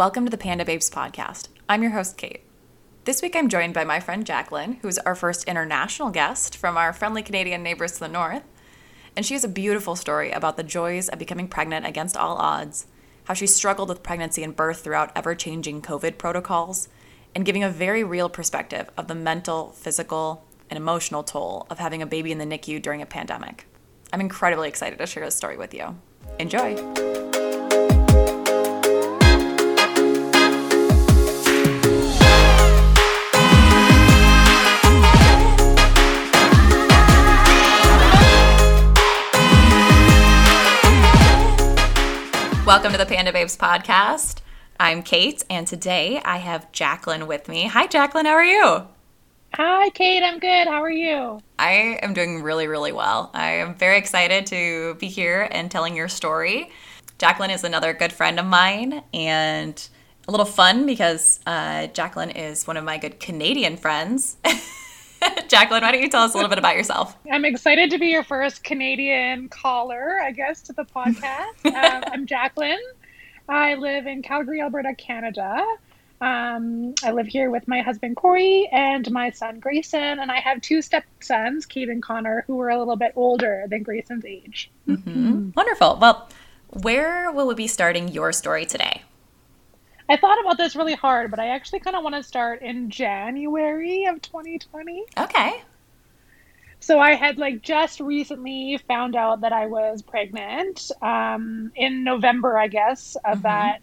Welcome to the Panda Babes podcast. I'm your host, Kate. This week I'm joined by my friend Jaclyn, who's our first international guest from our friendly Canadian neighbors to the north. And she has a beautiful story about the joys of becoming pregnant against all odds, how she struggled with pregnancy and birth throughout ever changing COVID protocols, and giving a very real perspective of the mental, physical, and emotional toll of having a baby in the NICU during a pandemic. I'm incredibly excited to share this story with you. Enjoy! Welcome to the Panda Babes podcast. I'm Kate, and today I have Jaclyn with me. Hi, Jaclyn. How are you? Hi, Kate. I'm good. How are you? I am doing really, really well. I am very excited to be here and telling your story. Jaclyn is another good friend of mine, and a little fun because uh, Jaclyn is one of my good Canadian friends. Jaclyn, why don't you tell us a little bit about yourself? I'm excited to be your first Canadian caller, I guess, to the podcast. um, I'm Jaclyn. I live in Calgary, Alberta, Canada. Um, I live here with my husband Corey and my son Greyson, and I have two stepsons, Kate and Connor, who are a little bit older than Greyson's age. Mm-hmm. Wonderful. Well, where will we be starting your story today? I thought about this really hard, but I actually kind of want to start in January of 2020. Okay. So I had like just recently found out that I was pregnant um, in November, I guess, of mm-hmm. that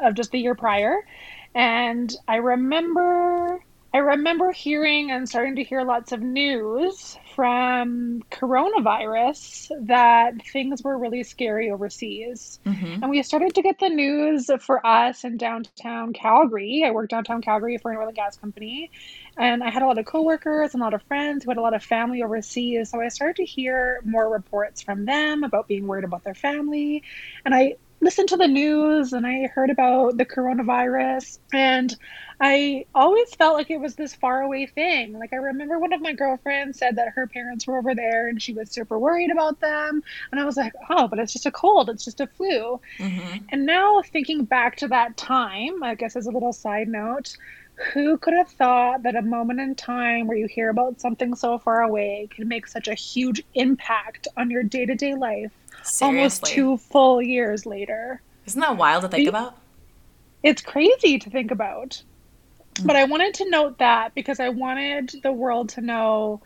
of just the year prior, and I remember I remember hearing and starting to hear lots of news from coronavirus that things were really scary overseas. Mm-hmm. And we started to get the news for us in downtown Calgary. I worked downtown Calgary for an oil and gas company. And I had a lot of coworkers and a lot of friends who had a lot of family overseas. So I started to hear more reports from them about being worried about their family. And I listened to the news and I heard about the coronavirus and I always felt like it was this faraway thing. Like I remember one of my girlfriends said that her parents were over there and she was super worried about them and I was like, "Oh, but it's just a cold, it's just a flu." Mm-hmm. And now thinking back to that time, I guess as a little side note, who could have thought that a moment in time where you hear about something so far away could make such a huge impact on your day-to-day life Seriously. almost two full years later. Isn't that wild to think about? It's crazy to think about. Mm. But I wanted to note that because I wanted the world to know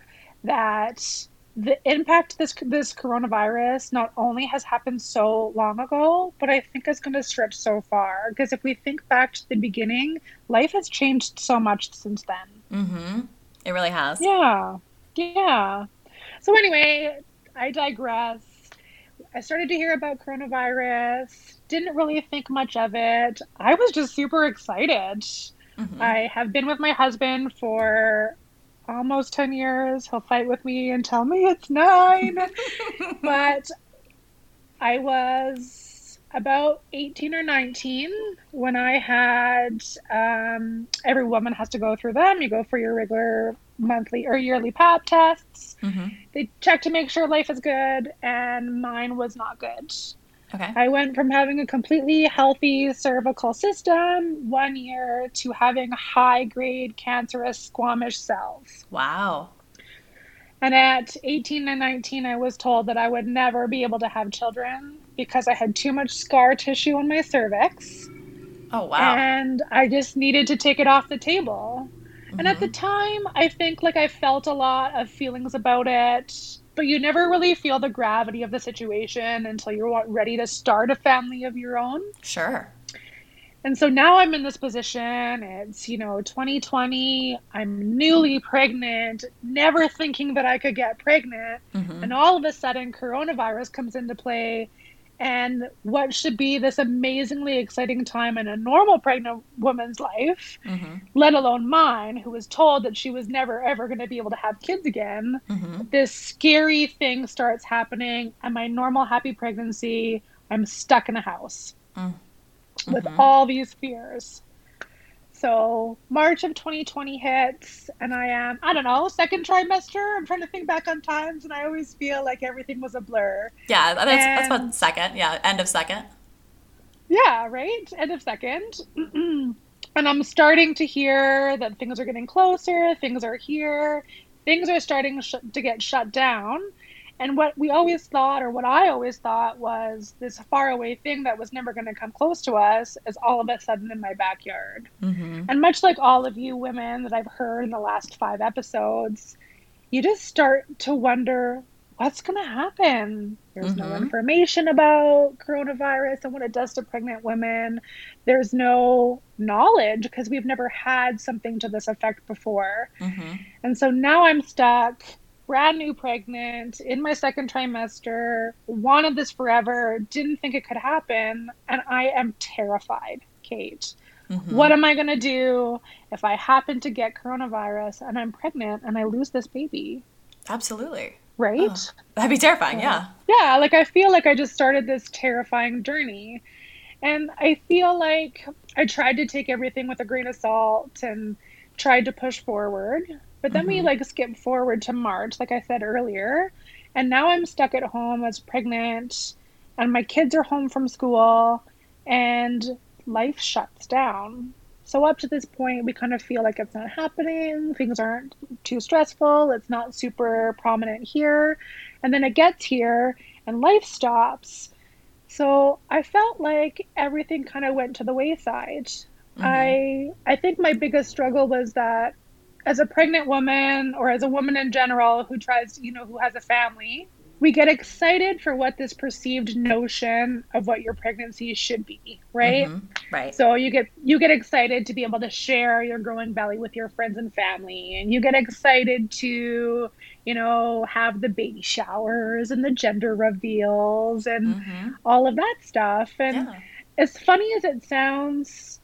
that the impact this this coronavirus not only has happened so long ago, but I think it's going to stretch so far. Because if we think back to the beginning, life has changed so much since then. Mm-hmm. It really has. Yeah, yeah. So anyway, I digress. I started to hear about coronavirus, didn't really think much of it. I was just super excited. Mm-hmm. I have been with my husband for almost 10 years. He'll fight with me and tell me it's nine. but I was about 18 or 19 when I had, um, every woman has to go through them. You go for your regular monthly or yearly pap tests. Mm-hmm. They check to make sure life is good, and mine was not good. Okay. I went from having a completely healthy cervical system one year to having high grade cancerous squamous cells. Wow. And at 18 and 19, I was told that I would never be able to have children because I had too much scar tissue on my cervix. Oh, wow. And I just needed to take it off the table. Mm-hmm. And at the mm-hmm. time, I think like I felt a lot of feelings about it, but you never really feel the gravity of the situation until you're ready to start a family of your own. Sure. And so now I'm in this position. It's, you know, 2020. I'm newly pregnant, never thinking that I could get pregnant. Mm-hmm. And all of a sudden, coronavirus comes into play and what should be this amazingly exciting time in a normal pregnant woman's life, mm-hmm. let alone mine, who was told that she was never ever going to be able to have kids again, mm-hmm. this scary thing starts happening. And my normal happy pregnancy, I'm stuck in a house mm-hmm. with all these fears. So March of 2020 hits, and I am, I don't know, second trimester. I'm trying to think back on times, and I always feel like everything was a blur. Yeah, that's, and, that's about second. Yeah, end of second. Yeah, right? End of second. and I'm starting to hear that things are getting closer, things are here, things are starting sh- to get shut down. And what we always thought, or what I always thought, was this faraway thing that was never going to come close to us is all of a sudden in my backyard. Mm-hmm. And much like all of you women that I've heard in the last five episodes, you just start to wonder what's going to happen. There's mm-hmm. no information about coronavirus and what it does to pregnant women. There's no knowledge because we've never had something to this effect before. Mm-hmm. And so now I'm stuck brand new pregnant in my second trimester, wanted this forever, didn't think it could happen, and I am terrified, Kate. Mm-hmm. What am I going to do if I happen to get coronavirus and I'm pregnant and I lose this baby? Absolutely. Right? Oh, that'd be terrifying, yeah. Yeah, like I feel like I just started this terrifying journey. And I feel like I tried to take everything with a grain of salt and tried to push forward. But then mm-hmm. we like skip forward to March, like I said earlier. And now I'm stuck at home as pregnant, and my kids are home from school, and life shuts down. So, up to this point, we kind of feel like it's not happening. Things aren't too stressful. It's not super prominent here. And then it gets here, and life stops. So, I felt like everything kind of went to the wayside. Mm-hmm. I I think my biggest struggle was that as a pregnant woman or as a woman in general who tries, to, you know, who has a family, we get excited for what this perceived notion of what your pregnancy should be, right? Mm-hmm. Right. So you get you get excited to be able to share your growing belly with your friends and family, and you get excited to, you know, have the baby showers and the gender reveals and mm-hmm. all of that stuff. And yeah. as funny as it sounds,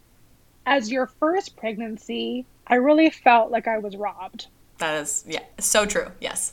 as your first pregnancy, I really felt like I was robbed. That is, yeah, so true. Yes.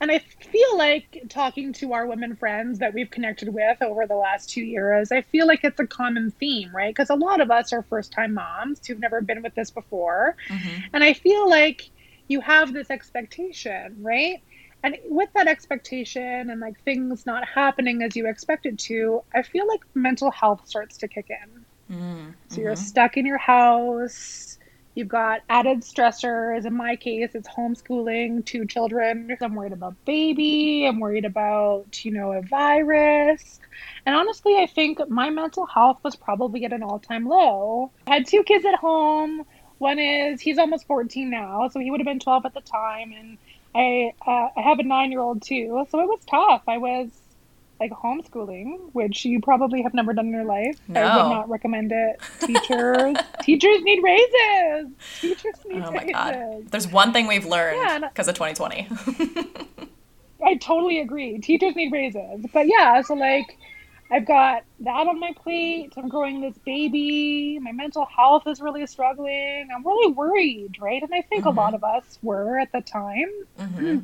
And I feel like talking to our women friends that we've connected with over the last two years, I feel like it's a common theme, right? Because a lot of us are first time moms who've never been with this before. Mm-hmm. And I feel like you have this expectation, right? And with that expectation and like things not happening as you expected to, I feel like mental health starts to kick in. Mm-hmm. So you're mm-hmm. stuck in your house You've got added stressors. In my case, it's homeschooling two children. I'm worried about baby. I'm worried about, you know, a virus. And honestly, I think my mental health was probably at an all time low. I had two kids at home. One is, he's almost 14 now, so he would have been 12 at the time. And I, uh, I have a nine year old too. So it was tough. I was like homeschooling, which you probably have never done in your life. No. I would not recommend it. Teachers, teachers need raises. Teachers need oh my raises. God. There's one thing we've learned because yeah, of 2020. I totally agree. Teachers need raises. But yeah, so like I've got that on my plate. I'm growing this baby. My mental health is really struggling. I'm really worried, right? And I think mm-hmm. a lot of us were at the time. Mm-hmm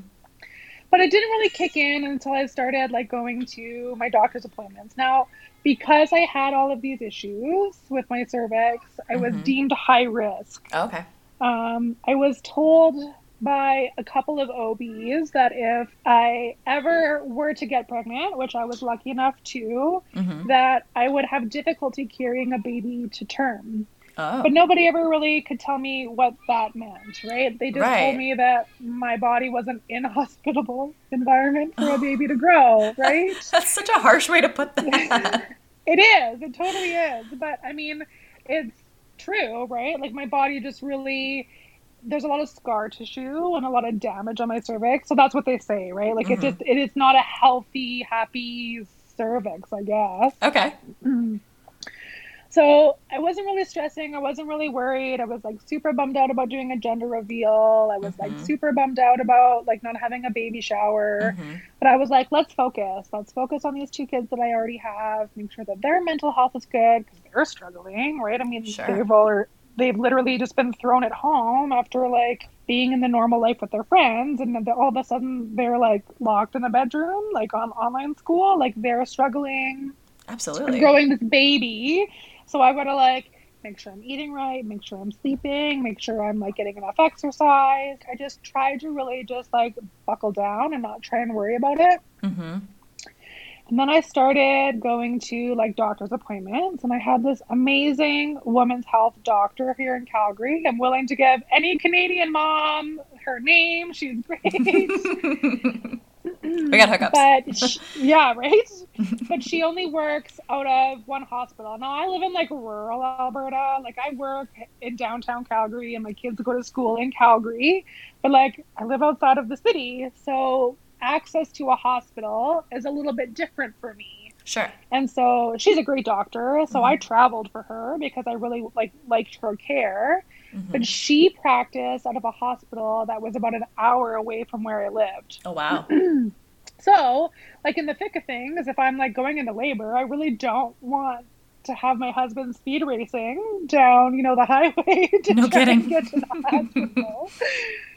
but it didn't really kick in until I started like going to my doctor's appointments. Now, because I had all of these issues with my cervix, I mm-hmm. was deemed high risk. okay. Um, I was told by a couple of OBs that if I ever were to get pregnant, which I was lucky enough to, mm-hmm. that I would have difficulty carrying a baby to term. Oh. But nobody ever really could tell me what that meant, right? They just right. told me that my body was an inhospitable environment for a baby to grow, right? That's such a harsh way to put that. it is. It totally is. But I mean, it's true, right? Like my body just really there's a lot of scar tissue and a lot of damage on my cervix. So that's what they say, right? Like mm-hmm. it just it is not a healthy, happy cervix, I guess. Okay. Mm-hmm. So I wasn't really stressing. I wasn't really worried. I was like super bummed out about doing a gender reveal. I was mm-hmm. like super bummed out about like not having a baby shower. Mm-hmm. But I was like, let's focus. Let's focus on these two kids that I already have. Make sure that their mental health is good because they're struggling, right? I mean, sure. they've all they've literally just been thrown at home after like being in the normal life with their friends and then all of a sudden they're like locked in a bedroom like on online school like they're struggling absolutely growing this baby so I gotta like make sure I'm eating right, make sure I'm sleeping, make sure I'm like getting enough exercise. I just try to really just like buckle down and not try and worry about it. Mm-hmm. And then I started going to like doctor's appointments, and I had this amazing women's health doctor here in Calgary. I'm willing to give any Canadian mom her name. She's great. we got hookups. But she, yeah, right. but she only works out of one hospital. Now I live in like rural Alberta. Like I work in downtown Calgary, and my kids go to school in Calgary. But like I live outside of the city, so access to a hospital is a little bit different for me. Sure. And so she's a great doctor, so mm-hmm. I traveled for her because I really like liked her care. Mm-hmm. But she practiced out of a hospital that was about an hour away from where I lived. Oh wow. so, like in the thick of things, if I'm like going into labor, I really don't want to have my husband speed racing down, you know, the highway to no try kidding. to get to the hospital.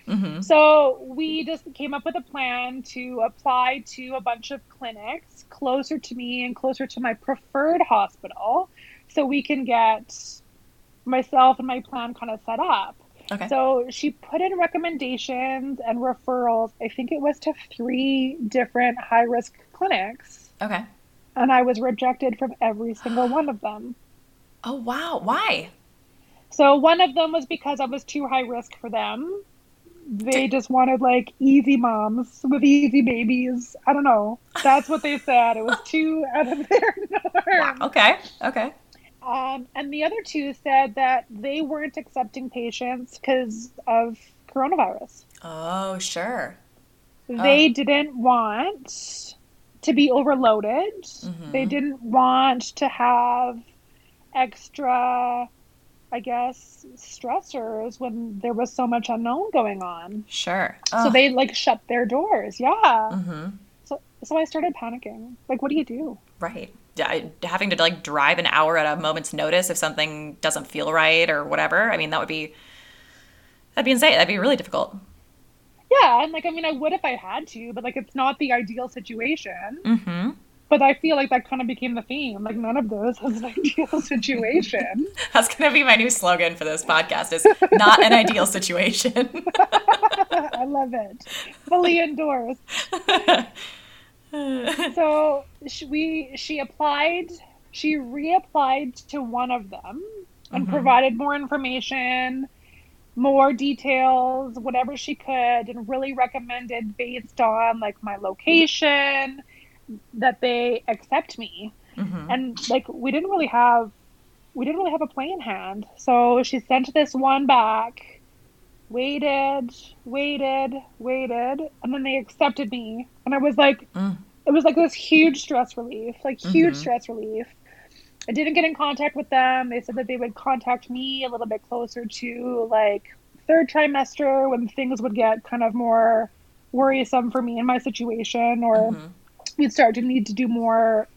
Mm-hmm. So we just came up with a plan to apply to a bunch of clinics closer to me and closer to my preferred hospital so we can get myself and my plan kind of set up. Okay. So she put in recommendations and referrals. I think it was to three different high risk clinics. Okay. And I was rejected from every single one of them. Oh, wow. Why? So one of them was because I was too high risk for them they just wanted like easy moms with easy babies. I don't know. That's what they said. It was too out of their norm. Wow. Okay. Okay. Um, and the other two said that they weren't accepting patients because of coronavirus. Oh, sure. They oh. didn't want to be overloaded. Mm-hmm. They didn't want to have extra I guess, stressors when there was so much unknown going on. Sure. So they like shut their doors. Yeah. Mm-hmm. So so I started panicking. Like, what do you do? Right. Having to like drive an hour at a moment's notice if something doesn't feel right or whatever. I mean, that would be that'd be insane. That'd be really difficult. Yeah, and like I mean, I would if I had to, but like it's not the ideal situation. Mm-hmm. But I feel like that kind of became the theme. Like none of those was an ideal situation. That's gonna be my new slogan for this podcast: is not an ideal situation. I love it. Fully endorsed. so she, we she applied. She reapplied to one of them and mm-hmm. provided more information, more details, whatever she could, and really recommended based on like my location that they accept me. Mm-hmm. And like we didn't really have we didn't really have a play in hand. So she sent this one back, waited, waited, waited, and then they accepted me. And I was like mm. it was like this huge stress relief, like huge mm-hmm. stress relief. I didn't get in contact with them. They said that they would contact me a little bit closer to like third trimester when things would get kind of more worrisome for me in my situation or mm-hmm we'd start to need to do more,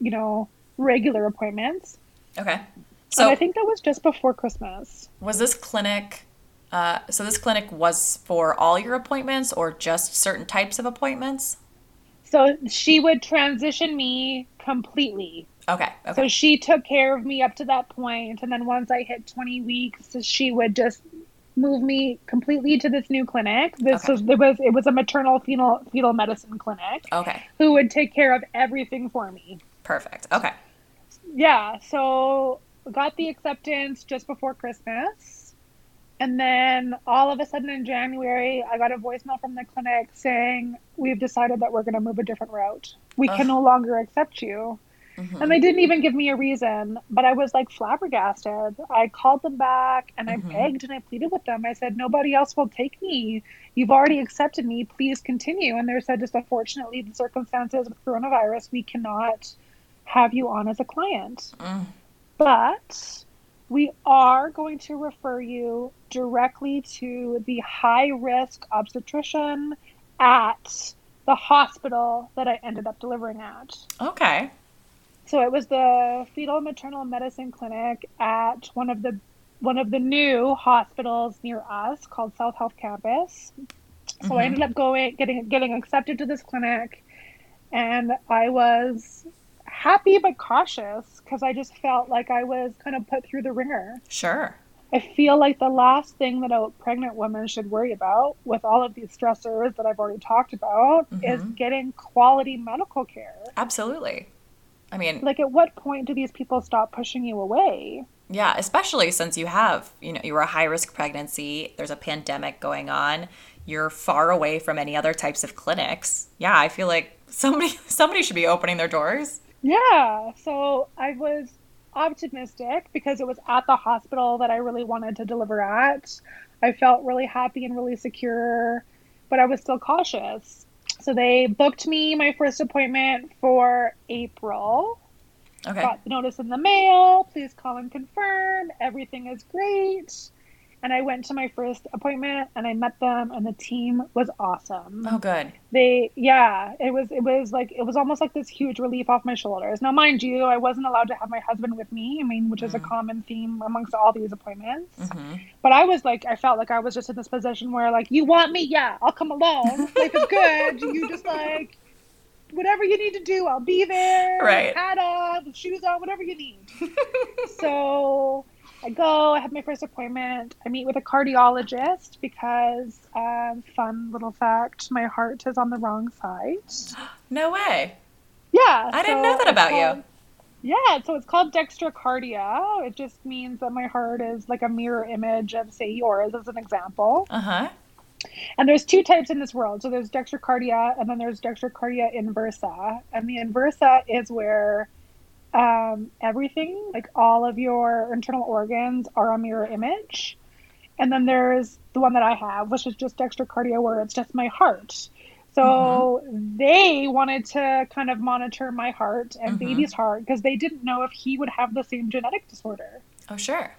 you know, regular appointments. Okay. So and I think that was just before Christmas. Was this clinic? Uh, so this clinic was for all your appointments, or just certain types of appointments? So she would transition me completely. Okay, okay. So she took care of me up to that point, and then once I hit 20 weeks, she would just move me completely to this new clinic. This okay. was it was it was a maternal fetal fetal medicine clinic. Okay. Who would take care of everything for me. Perfect. Okay. Yeah, so got the acceptance just before Christmas. And then all of a sudden in January, I got a voicemail from the clinic saying, We've decided that we're going to move a different route. We Ugh. can no longer accept you. Mm-hmm. And they didn't even give me a reason, but I was like flabbergasted. I called them back and mm-hmm. I begged and I pleaded with them. I said, Nobody else will take me. You've already accepted me. Please continue. And they said, Just unfortunately, the circumstances with coronavirus, we cannot have you on as a client. Mm. But we are going to refer you directly to the high risk obstetrician at the hospital that I ended up delivering at. Okay. So it was the fetal maternal medicine clinic at one of the one of the new hospitals near us called South Health Campus. So mm-hmm. I ended up going getting getting accepted to this clinic and I was happy but cautious because I just felt like I was kind of put through the ringer. Sure. I feel like the last thing that a pregnant woman should worry about, with all of these stressors that I've already talked about, mm-hmm. is getting quality medical care. Absolutely. I mean, like, at what point do these people stop pushing you away? Yeah, especially since you have, you know, you're a high risk pregnancy, there's a pandemic going on, you're far away from any other types of clinics. Yeah, I feel like somebody somebody should be opening their doors. Yeah. So I was optimistic because it was at the hospital that I really wanted to deliver at. I felt really happy and really secure, but I was still cautious. So they booked me my first appointment for April. Okay. Got the notice in the mail. Please call and confirm. Everything is great and I went to my first appointment and I met them and the team was awesome. Oh good. They yeah, it was it was like it was almost like this huge relief off my shoulders. Now mind you, I wasn't allowed to have my husband with me, I mean, which is mm-hmm. a common theme amongst all these appointments. Mm-hmm. But I was like I felt like I was just in this position where like you want me? Yeah, I'll come alone. Life is good. You just like whatever you need to do, I'll be there. Right. Hat on, shoes on, whatever you need. so I go, I have my first appointment. I meet with a cardiologist because, um, fun little fact, my heart is on the wrong side. No way. Yeah. I so didn't know that about called, you. Yeah, so it's called dextrocardia. It just means that my heart is like a mirror image of, say, yours, as an example. Uh huh. And there's two types in this world. So there's dextrocardia, and then there's dextrocardia inversa. And the inversa is where um, everything, like all of your internal organs, are a mirror image. And then there's the one that I have, which is just dextrocardia, where it's just my heart. So mm-hmm. they wanted to kind of monitor my heart and mm-hmm. baby's heart because they didn't know if he would have the same genetic disorder. Oh, sure.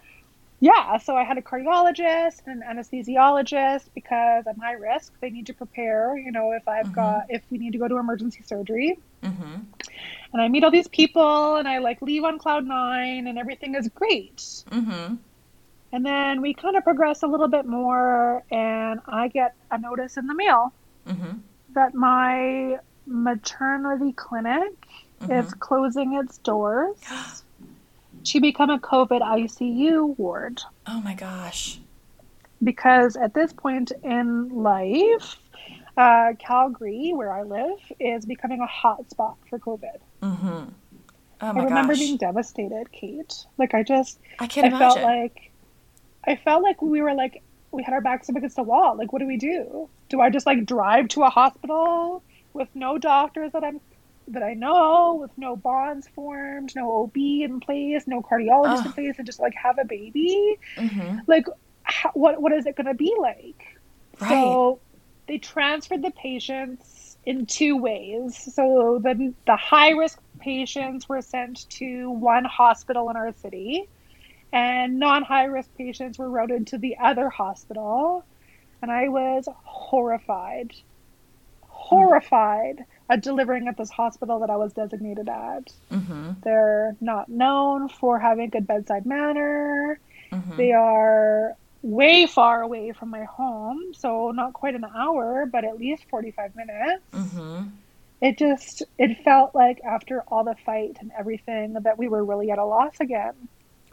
Yeah, so I had a cardiologist and an anesthesiologist because I'm high risk. They need to prepare, you know, if I've mm-hmm. got if we need to go to emergency surgery. And I meet all these people, and I like leave on cloud nine, and everything is great. Mm-hmm. And then we kind of progress a little bit more, and I get a notice in the mail mm-hmm. that my maternity clinic is mm-hmm. closing its doors. to become a COVID ICU ward. Oh my gosh. Because at this point in life, uh, Calgary, where I live, is becoming a hot spot for COVID. Mm-hmm. Oh I remember gosh. being devastated, Kate. Like I just, I can't I imagine. felt like, I felt like we were like we had our backs up against the wall. Like, what do we do? Do I just like drive to a hospital with no doctors that I'm that I know with no bonds formed, no OB in place, no cardiologist in place, and just like have a baby. Mm-hmm. Like, how, what what is it going to be like? Right. So they transferred the patients in two ways. So the the high risk patients were sent to one hospital in our city, and non high risk patients were routed to the other hospital. And I was horrified, horrified. Mm-hmm at delivering at this hospital that I was designated at. Mm-hmm. They're not known for having good bedside manner. Mm-hmm. They are way far away from my home, so not quite an hour, but at least 45 minutes. Mm-hmm. It just it felt like after all the fight and everything that we were really at a loss again.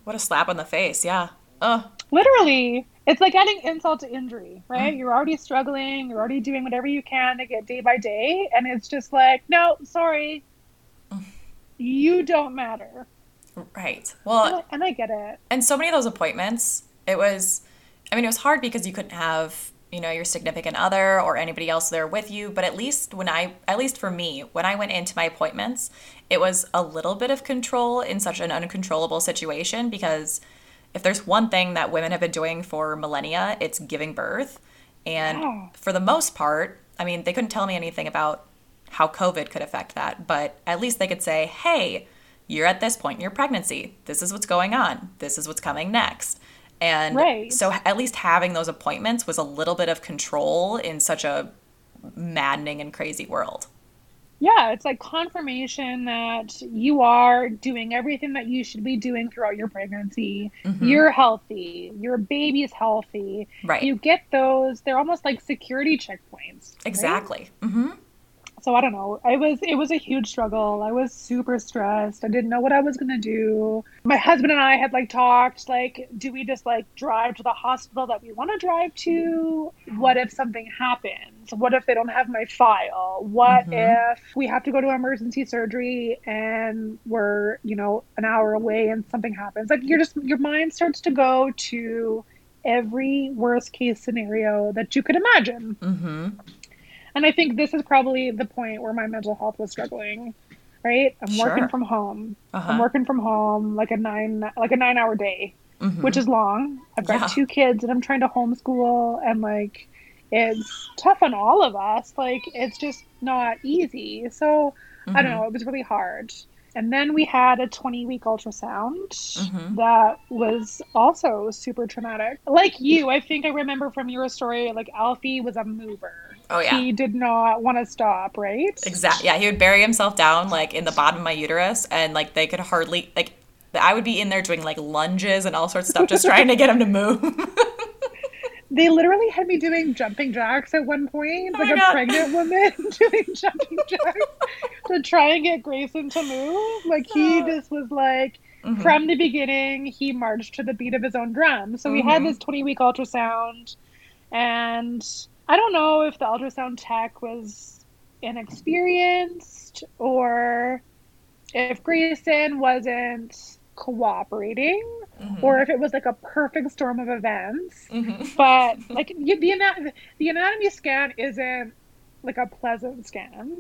What a slap on the face, yeah. Ugh. Literally it's like adding insult to injury, right? Mm. You're already struggling, you're already doing whatever you can to get day by day, and it's just like, no, sorry, mm. you don't matter. Right. Well, and I, and I get it. And so many of those appointments, it was, I mean, it was hard because you couldn't have you know your significant other or anybody else there with you but at least when i at least for me when i went into my appointments it was a little bit of control in such an uncontrollable situation because if there's one thing that women have been doing for millennia, it's giving birth. And for the most part, I mean, they couldn't tell me anything about how COVID could affect that, but at least they could say, hey, you're at this point in your pregnancy. This is what's going on. This is what's coming next. And right. so at least having those appointments was a little bit of control in such a maddening and crazy world yeah, it's like confirmation that you are doing everything that you should be doing throughout your pregnancy. Mm-hmm. You're healthy. Your baby's healthy. Right. You get those. They're almost like security checkpoints. Exactly. Right? Mm-hmm. So I don't know. I was it was a huge struggle. I was super stressed. I didn't know what I was gonna do. My husband and I had like talked like, do we just like drive to the hospital that we want to drive to? What if something happens? What if they don't have my file? What Mhm. if we have to go to emergency surgery and we're you know an hour away and something happens? Like you're just your mind starts to go to every worst case scenario that you could imagine. Mm-hmm. And I think this is probably the point where my mental health was struggling. Right? I'm Sure. working from home. Uh-huh. I'm working from home like a nine like a nine hour day, Mhm. which is long. I've got Yeah. two kids and I'm trying to homeschool and like it's tough on all of us. Like it's just not easy. So I don't Mhm. know, it was really hard. And then we had a 20 week ultrasound Mhm. that was also super traumatic. Like you, I think I remember from your story, like Alfie was a mover. Oh, yeah. He did not want to stop, right? Exactly. Yeah, he would bury himself down like in the bottom of my uterus, and like they could hardly like. I would be in there doing like lunges and all sorts of stuff, just trying to get him to move. They literally had me doing jumping jacks at one point, Oh like a pregnant woman doing jumping jacks to try and get Greyson to move. Like he Oh. just was like, Mhm. from the beginning, he marched to the beat of his own drum. So we had Mhm. this 20 week ultrasound, and I don't know if the ultrasound tech was inexperienced or if Greyson wasn't cooperating Mhm. or if it was like a perfect storm of events. Mhm. But like you, the the anatomy scan isn't like a pleasant scan.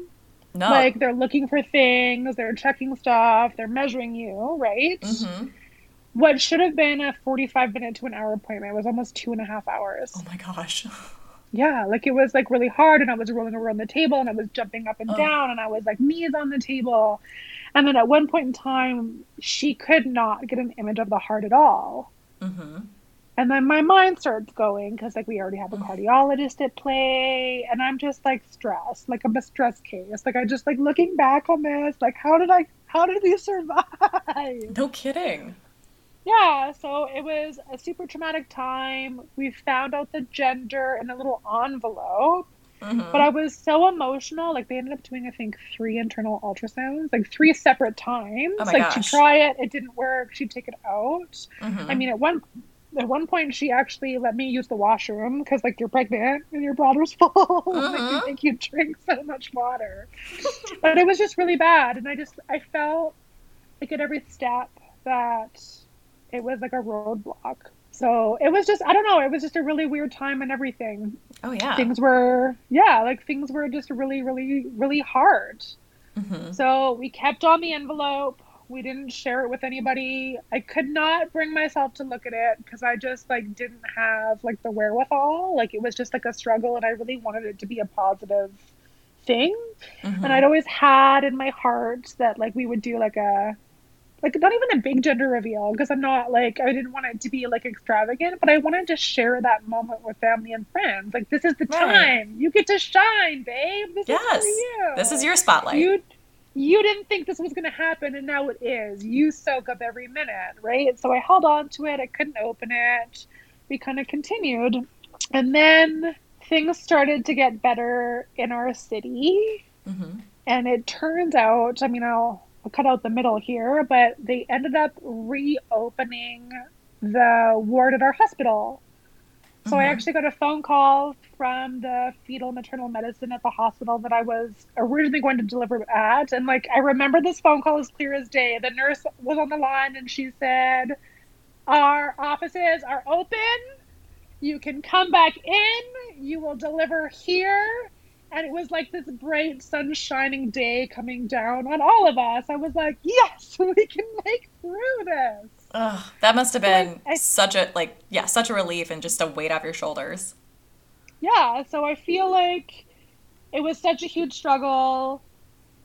no. Like they're looking for things, they're checking stuff, they're measuring you, right? Mhm. What should have been a forty-five minute to an hour appointment was almost two and a half hours. Oh my gosh. Yeah, like it was like really hard, and I was rolling around the table, and I was jumping up and Oh. down, and I was like knees on the table, and then at one point in time, she could not get an image of the heart at all. Mm-hmm. And then my mind starts going because like we already have a cardiologist at play, and I'm just like stressed, like I'm a stress case. Like I just like looking back on this, like how did I, how did we survive? No kidding. Yeah, so it was a super traumatic time. We found out the gender in a little envelope, Mhm. but I was so emotional. Like they ended up doing, I think, three internal ultrasounds, like three separate times. Oh like gosh. she'd try it, it didn't work. She'd take it out. Mhm. I mean, at one at one point, she actually let me use the washroom because, like, you're pregnant and your bladder's full. like, you think you drink so much water, but it was just really bad, and I just I felt like at every step that it was like a roadblock. So it was just I don't know. It was just a really weird time and everything. oh yeah. Things were yeah, like things were just really, really, really hard. Mhm. So we kept on the envelope. We didn't share it with anybody. I could not bring myself to look at it because I just like didn't have like the wherewithal. Like it was just like a struggle and I really wanted it to be a positive thing. Mhm. And I'd always had in my heart that like we would do like a like not even a big gender reveal because I'm not like I didn't want it to be like extravagant, but I wanted to share that moment with family and friends. Like this is the Right. time. You get to shine, babe. This Yes. is you. This is your spotlight. You you didn't think this was going to happen, and now it is. You soak up every minute, right? So I held on to it. I couldn't open it. We kind of continued, and then things started to get better in our city. Mhm. And it turns out, I mean, I'll cut out the middle here, but they ended up reopening the ward at our hospital. So I Mhm. actually got a phone call from the fetal maternal medicine at the hospital that I was originally going to deliver at. And like, I remember this phone call as clear as day. The nurse was on the line and she said, Our offices are open. You can come back in. You will deliver here. And it was like this bright, sun shining day coming down on all of us. I was like, Yes, we can make through this. Ugh, that must have been I- such a like yeah, such a relief and just a weight off your shoulders. yeah so i feel like it was such a huge struggle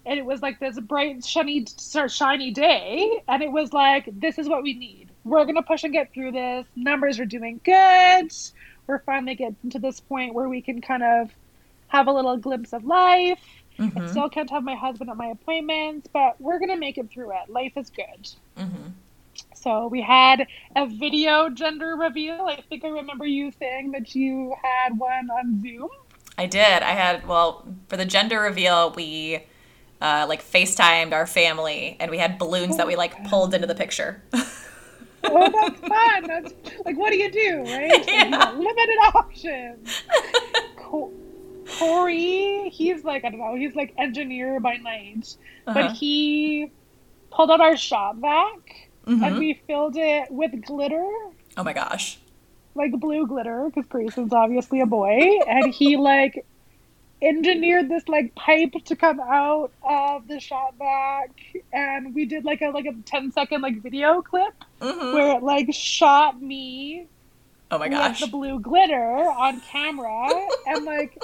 and it was like this bright shiny shiny day and it was like this is what we need we're gonna push and get through this numbers are doing good we're finally getting to this point where we can kind of have a little glimpse of life i Mhm. still can't have my husband at my appointments but we're gonna make it through it life is good Mhm. so we had a video gender reveal. I think I remember you saying that you had one on Zoom. I did. I had well for the gender reveal we uh, like FaceTimed our family and we had balloons that we like pulled into the picture. oh, that's fun. That's like, what do you do, right? Yeah. limited options. Co- Corey, he's like, I don't know, he's like engineer by night, uh-huh. but he pulled out our shop vac mm-hmm. and we filled it with glitter. Oh my gosh. Like blue glitter, because Greyson's obviously a boy, and he like engineered this like pipe to come out of the shop vac and we did like a like a 10 second like video clip mm-hmm. where it like shot me oh my gosh the blue glitter on camera and like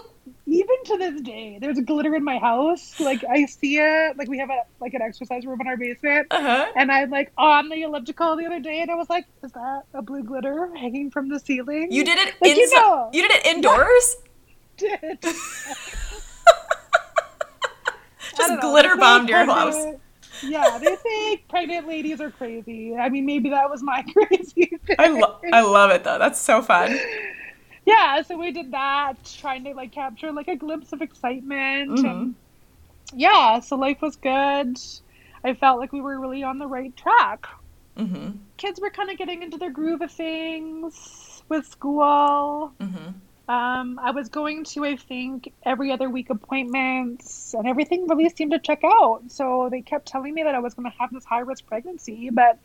even to this day there's glitter in my house like i see it like we have a like an exercise room in our basement uh-huh. and i'm like on the elliptical the other day and i was like is that a blue glitter hanging from the ceiling you did it like, you, know, you did it indoors did. Just glitter bombed your house. Yeah, they think pregnant ladies are crazy. I mean, maybe that was my crazy thing. I, lo- I love it though. That's so fun. Yeah, so we did that, trying to like capture like a glimpse of excitement. Mm-hmm. And yeah, so life was good. I felt like we were really on the right track. Mm-hmm. Kids were kind of getting into their groove of things with school. Mm-hmm. Um, I was going to, I think, every other week appointments, and everything really seemed to check out. So they kept telling me that I was going to have this high risk pregnancy, but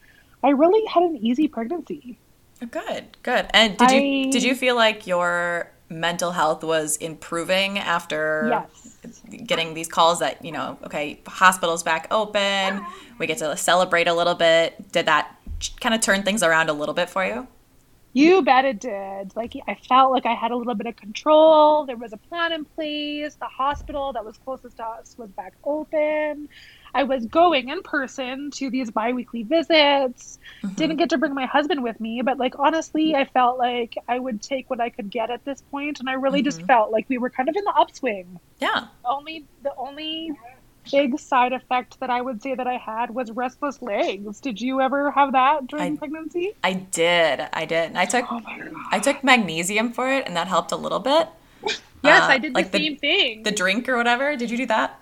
I really had an easy pregnancy. Good, good. And did I, you did you feel like your mental health was improving after yes. getting these calls that you know, okay, hospital's back open, we get to celebrate a little bit. Did that kind of turn things around a little bit for you? You bet it did. Like I felt like I had a little bit of control. There was a plan in place. The hospital that was closest to us was back open. I was going in person to these biweekly visits. Mm-hmm. Didn't get to bring my husband with me, but like honestly, I felt like I would take what I could get at this point, and I really mm-hmm. just felt like we were kind of in the upswing. Yeah. Only the only big side effect that I would say that I had was restless legs. Did you ever have that during I, pregnancy? I did. I did. And I took oh I took magnesium for it and that helped a little bit. yes, uh, I did like the same thing. The drink or whatever. Did you do that?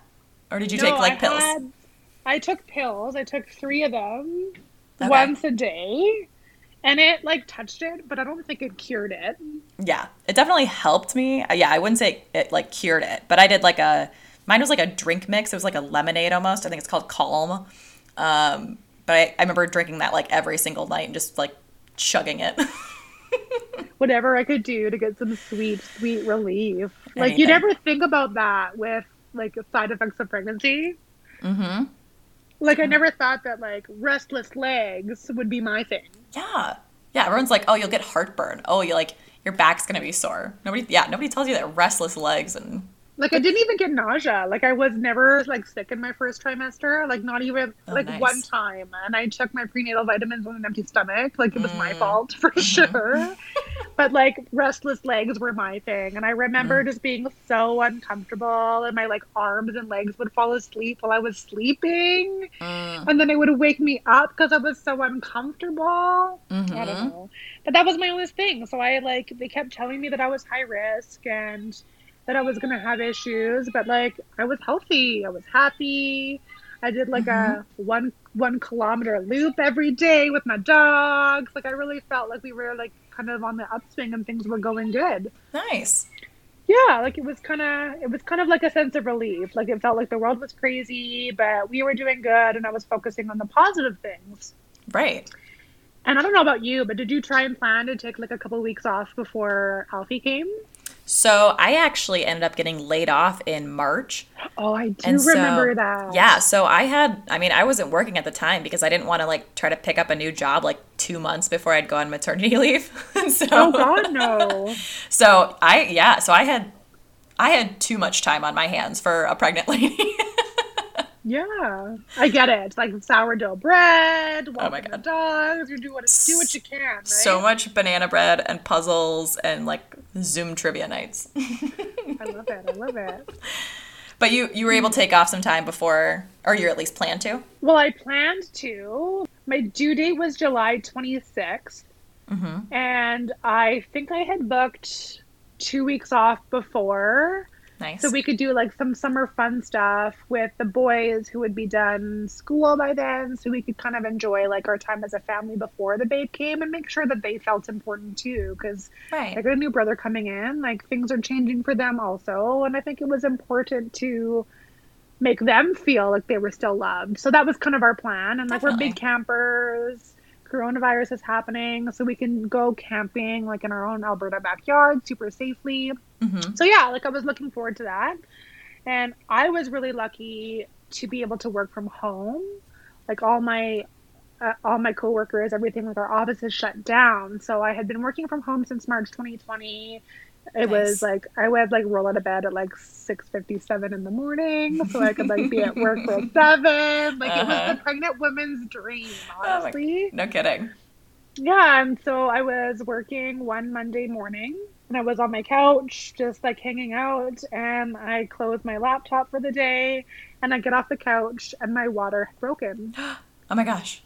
Or did you no, take like I pills? Had, I took pills. I took 3 of them okay. once a day. And it like touched it, but I don't think it cured it. Yeah, it definitely helped me. Yeah, I wouldn't say it like cured it, but I did like a Mine was like a drink mix. It was like a lemonade almost. I think it's called Calm. Um, but I, I remember drinking that like every single night and just like chugging it. Whatever I could do to get some sweet, sweet relief. Anything. Like you never think about that with like side effects of pregnancy. Mm-hmm. Like I never thought that like restless legs would be my thing. Yeah. Yeah, everyone's like, "Oh, you'll get heartburn. Oh, you like your back's going to be sore." Nobody yeah, nobody tells you that restless legs and like I didn't even get nausea. Like I was never like sick in my first trimester. Like not even oh, like nice. one time. And I took my prenatal vitamins on an empty stomach. Like it was mm. my fault for mm-hmm. sure. but like restless legs were my thing. And I remember mm. just being so uncomfortable and my like arms and legs would fall asleep while I was sleeping. Mm. And then it would wake me up because I was so uncomfortable. Mm-hmm. I don't mm-hmm. know. But that was my only thing. So I like they kept telling me that I was high risk and that I was gonna have issues, but like I was healthy, I was happy. I did like mm-hmm. a one one kilometer loop every day with my dogs. Like I really felt like we were like kind of on the upswing and things were going good. Nice. Yeah, like it was kind of it was kind of like a sense of relief. Like it felt like the world was crazy, but we were doing good, and I was focusing on the positive things. Right. And I don't know about you, but did you try and plan to take like a couple weeks off before Alfie came? So I actually ended up getting laid off in March. Oh, I do and remember so, that. Yeah, so I had I mean, I wasn't working at the time because I didn't want to like try to pick up a new job like 2 months before I'd go on maternity leave. so Oh god, no. so I yeah, so I had I had too much time on my hands for a pregnant lady. Yeah, I get it. It's like sourdough bread. Oh my god, dogs. You do what do what you can. Right? So much banana bread and puzzles and like Zoom trivia nights. I love it. I love it. But you you were able to take off some time before, or you at least planned to. Well, I planned to. My due date was July twenty sixth, mm mm-hmm. and I think I had booked two weeks off before. Nice. So we could do like some summer fun stuff with the boys who would be done school by then. So we could kind of enjoy like our time as a family before the babe came and make sure that they felt important too. Cause right. I got a new brother coming in, like things are changing for them also. And I think it was important to make them feel like they were still loved. So that was kind of our plan. And like we're big campers. Coronavirus is happening, so we can go camping like in our own Alberta backyard super safely. hmm So yeah, like I was looking forward to that. And I was really lucky to be able to work from home. Like all my uh, all my coworkers, everything like our office is shut down. So I had been working from home since March 2020. It Nice. was like I would like roll out of bed at like 6:57 in the morning so I could like be at work for 7. Like it was Uh-huh. the pregnant woman's dream, my- honestly. No kidding. Yeah, and so I was working one Monday morning and I was on my couch just like hanging out and I closed my laptop for the day and I get off the couch and my water had broken. Oh my gosh.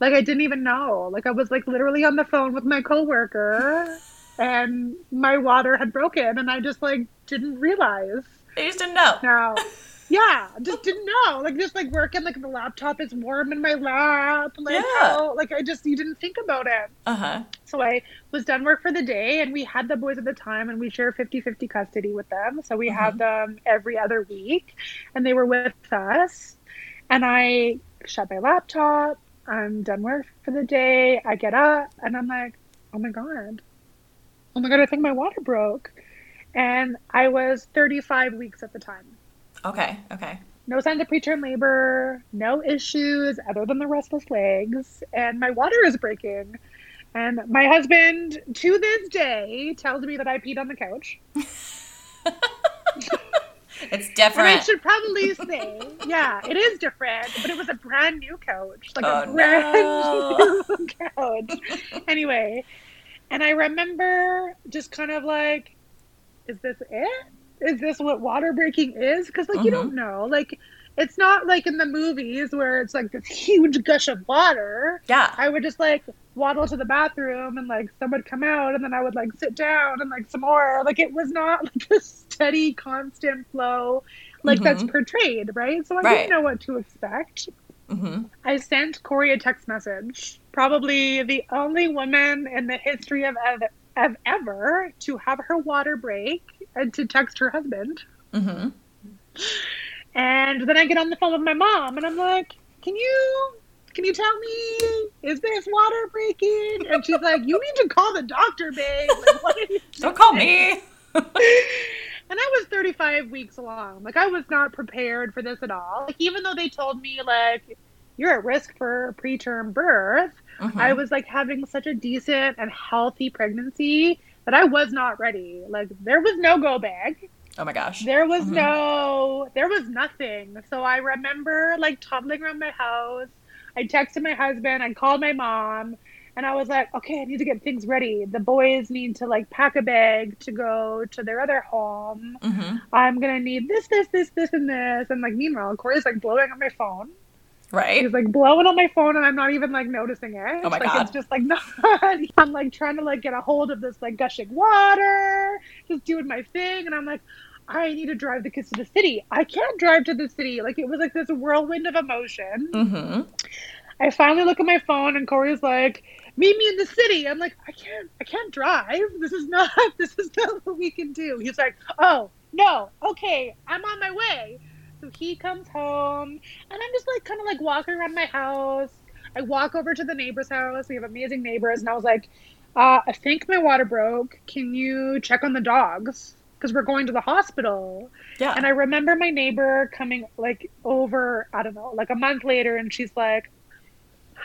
Like I didn't even know. Like I was like literally on the phone with my coworker and my water had broken and I just like didn't realize. I just didn't know. Now, yeah, just didn't know. Like just like working like the laptop is warm in my lap. Like Yeah. how, like I just you didn't think about it. Uh huh. So I was done work for the day, and we had the boys at the time, and we share 50 50 custody with them. So we had them every other week, and they were with us. And I shut my laptop. I'm done work for the day. I get up, and I'm like, oh my God. Oh my God, I think my water broke. And I was 35 weeks at the time. Okay. Okay. No signs of preterm labor, no issues other than the restless legs, and my water is breaking. And my husband, to this day, tells me that I peed on the couch. It's And I should probably say, yeah, it is different, but it was a brand new couch. Like Oh, a brand no. new couch. anyway, and I remember just kind of like, is this it? Is this what water breaking is? Because, like, you don't know. Like, it's not like in the movies where it's like this huge gush of water. Yeah. I would just like waddle to the bathroom and like some would come out and then I would like sit down and like some more. Like it was not like a steady, constant flow like that's portrayed, right? So I Mm-hmm. Right. didn't know what to expect. Hmm I sent Corey a text message. Probably the only woman in the history of, of, of ever to have her water break and to text her husband. hmm And then I get on the phone with my mom and I'm like, Can you can you tell me is this water breaking? And she's like, You need to call the doctor, babe. Like, what Don't call me. and I was 35 weeks along. Like I was not prepared for this at all. Like even though they told me like you're at risk for preterm birth, Mhm. I was like having such a decent and healthy pregnancy that I was not ready. Like there was no go bag. oh my gosh. There was Mhm. no, there was nothing. So I remember like toddling around my house. I texted my husband, I called my mom, and I was like, okay, I need to get things ready. The boys need to like pack a bag to go to their other home. hmm I'm gonna need this, this, this, this, and this. And like, meanwhile, Corey's like blowing on my phone. Right. He's like blowing on my phone, and I'm not even like noticing it. Oh my like, God. It's just like not. I'm like trying to like get a hold of this like gushing water, just doing my thing, and I'm like, I need to drive the kids to the city. I can't drive to the city. Like it was like this whirlwind of emotion. hmm I finally look at my phone, and Corey's like, "Meet me in the city." I'm like, "I can't. I can't drive. This is not. This is not what we can do." He's like, "Oh no. Okay, I'm on my way." So he comes home, and I'm just like kind of like walking around my house. I walk over to the neighbor's house. We have amazing neighbors, and I was like, uh, "I think my water broke. Can you check on the dogs?" Because we're going to the hospital. Yeah. And I remember my neighbor coming like over, I don't know, like a month later, and she's like,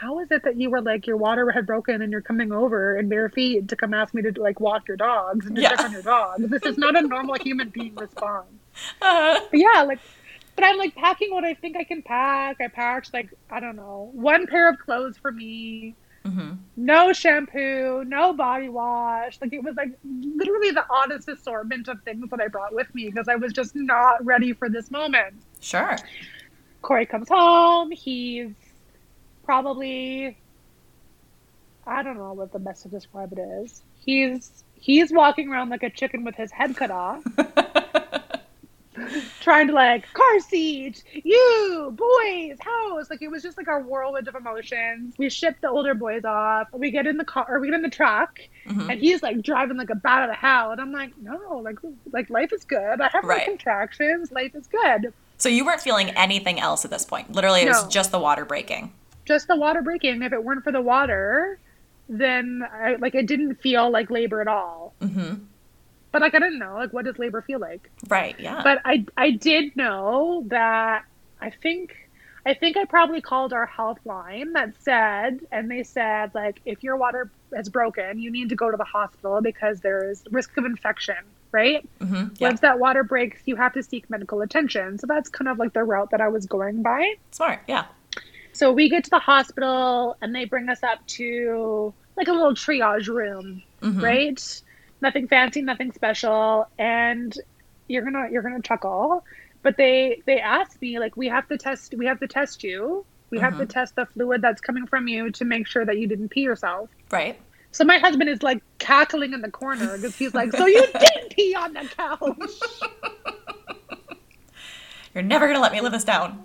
How is it that you were like your water had broken and you're coming over in bare feet to come ask me to like walk your dogs and to Yeah. check on your dogs? This is not a normal human being response. Uh, But yeah, like but I'm like packing what I think I can pack. I packed like, I don't know, one pair of clothes for me, mhm. no shampoo, no body wash. Like it was like literally the oddest assortment of things that I brought with me because I was just not ready for this moment. Sure. Corey comes home. He's probably I don't know what the best to describe it is. He's he's walking around like a chicken with his head cut off. trying to like car seat, you boys, house. Like it was just like our whirlwind of emotions. We ship the older boys off. We get in the car, or we get in the truck, mm-hmm. and he's like driving like a bat out of hell. And I'm like, no, like like life is good. I have right. contractions. Life is good. So you weren't feeling anything else at this point. Literally, it no. was just the water breaking. Just the water breaking. If it weren't for the water, then I, like it didn't feel like labor at all. Mm-hmm but like I didn't know like what does labor feel like. Right. Yeah. But I I did know that I think I think I probably called our health line that said and they said like if your water is broken you need to go to the hospital because there's risk of infection right mm-hmm. yeah. once that water breaks you have to seek medical attention so that's kind of like the route that i was going by smart yeah so we get to the hospital and they bring us up to like a little triage room mm-hmm. right nothing fancy, nothing special, and you're gonna you're gonna chuckle. But they they asked me like we have to test we have to test you. We mm-hmm. have to mm-hmm. test the fluid that's coming from you to make sure that you didn't pee yourself. Right. So my husband is like cackling in the corner because he's like, "So you did pee on the couch." You're never gonna let me live this down.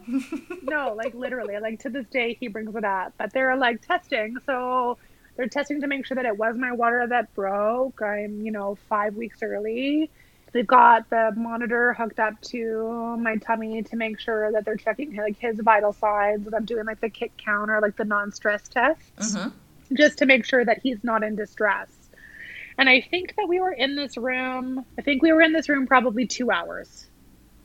no, like literally, like to this day, he brings it up. But they're like testing, so they're testing to make sure that it was my water that broke. I'm, you know, five weeks early. They've got the monitor hooked up to my tummy to make sure that they're checking like his vital signs. And I'm doing like the kick counter, like the non-stress test, mm-hmm. just to make sure that he's not in distress. And I think that we were in this room. I think we were in this room probably two hours.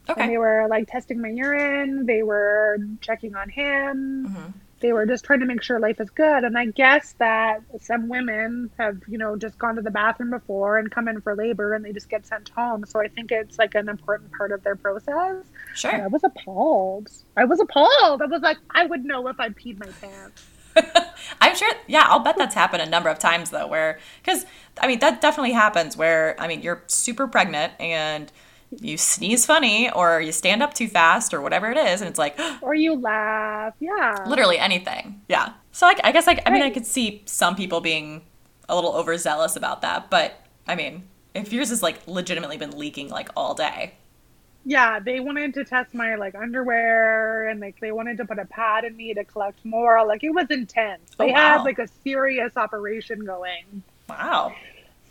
Okay. And they were like testing my urine. They were checking on him. Mm-hmm they were just trying to make sure life is good. And I guess that some women have, you know, just gone to the bathroom before and come in for labor and they just get sent home. So I think it's like an important part of their process. Sure. I was appalled. I was appalled. I was like, I would know if I peed my pants. I'm sure, yeah, I'll bet that's happened a number of times though, where, because, I mean, that definitely happens where, I mean, you're super pregnant and you sneeze funny or you stand up too fast or whatever it is and it's like or you laugh yeah. Literally anything yeah. So I, I guess like i mean i could see some people being a little overzealous about that but i mean if yours has like legitimately been leaking like all day. Yeah they wanted to test my like underwear and like they wanted to put a pad in me to collect more like it was intense. They oh, wow. had like a serious operation going. Wow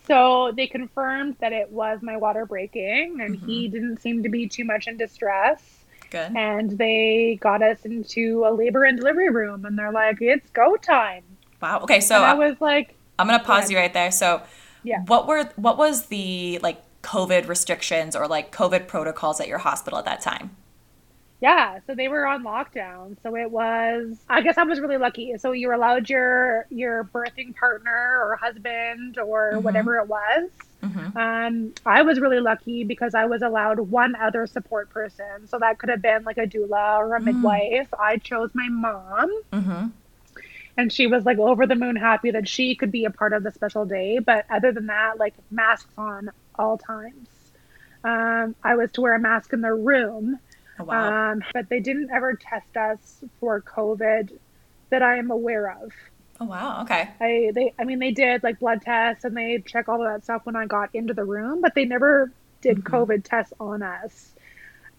so they confirmed that it was my water breaking, and mm-hmm. he didn't seem to be too much in distress. Good. And they got us into a labor and delivery room, and they're like, "It's go time." Wow. Okay, so and I was like, "I'm gonna pause you right there." So, yeah, what were what was the like COVID restrictions or like COVID protocols at your hospital at that time? Yeah, so they were on lockdown. So it was I guess I was really lucky. So you were allowed your your birthing partner or husband or mm-hmm. whatever it was. Mm-hmm. Um, I was really lucky because I was allowed one other support person. So that could have been like a doula or a mm. midwife. I chose my mom. Mm-hmm. And she was like over the moon happy that she could be a part of the special day. But other than that, like masks on all times. Um, I was to wear a mask in the room Oh, wow. Um, but they didn't ever test us for COVID that I am aware of. Oh wow, okay. I they I mean they did like blood tests and they check all of that stuff when I got into the room, but they never did mm-hmm. COVID tests on us.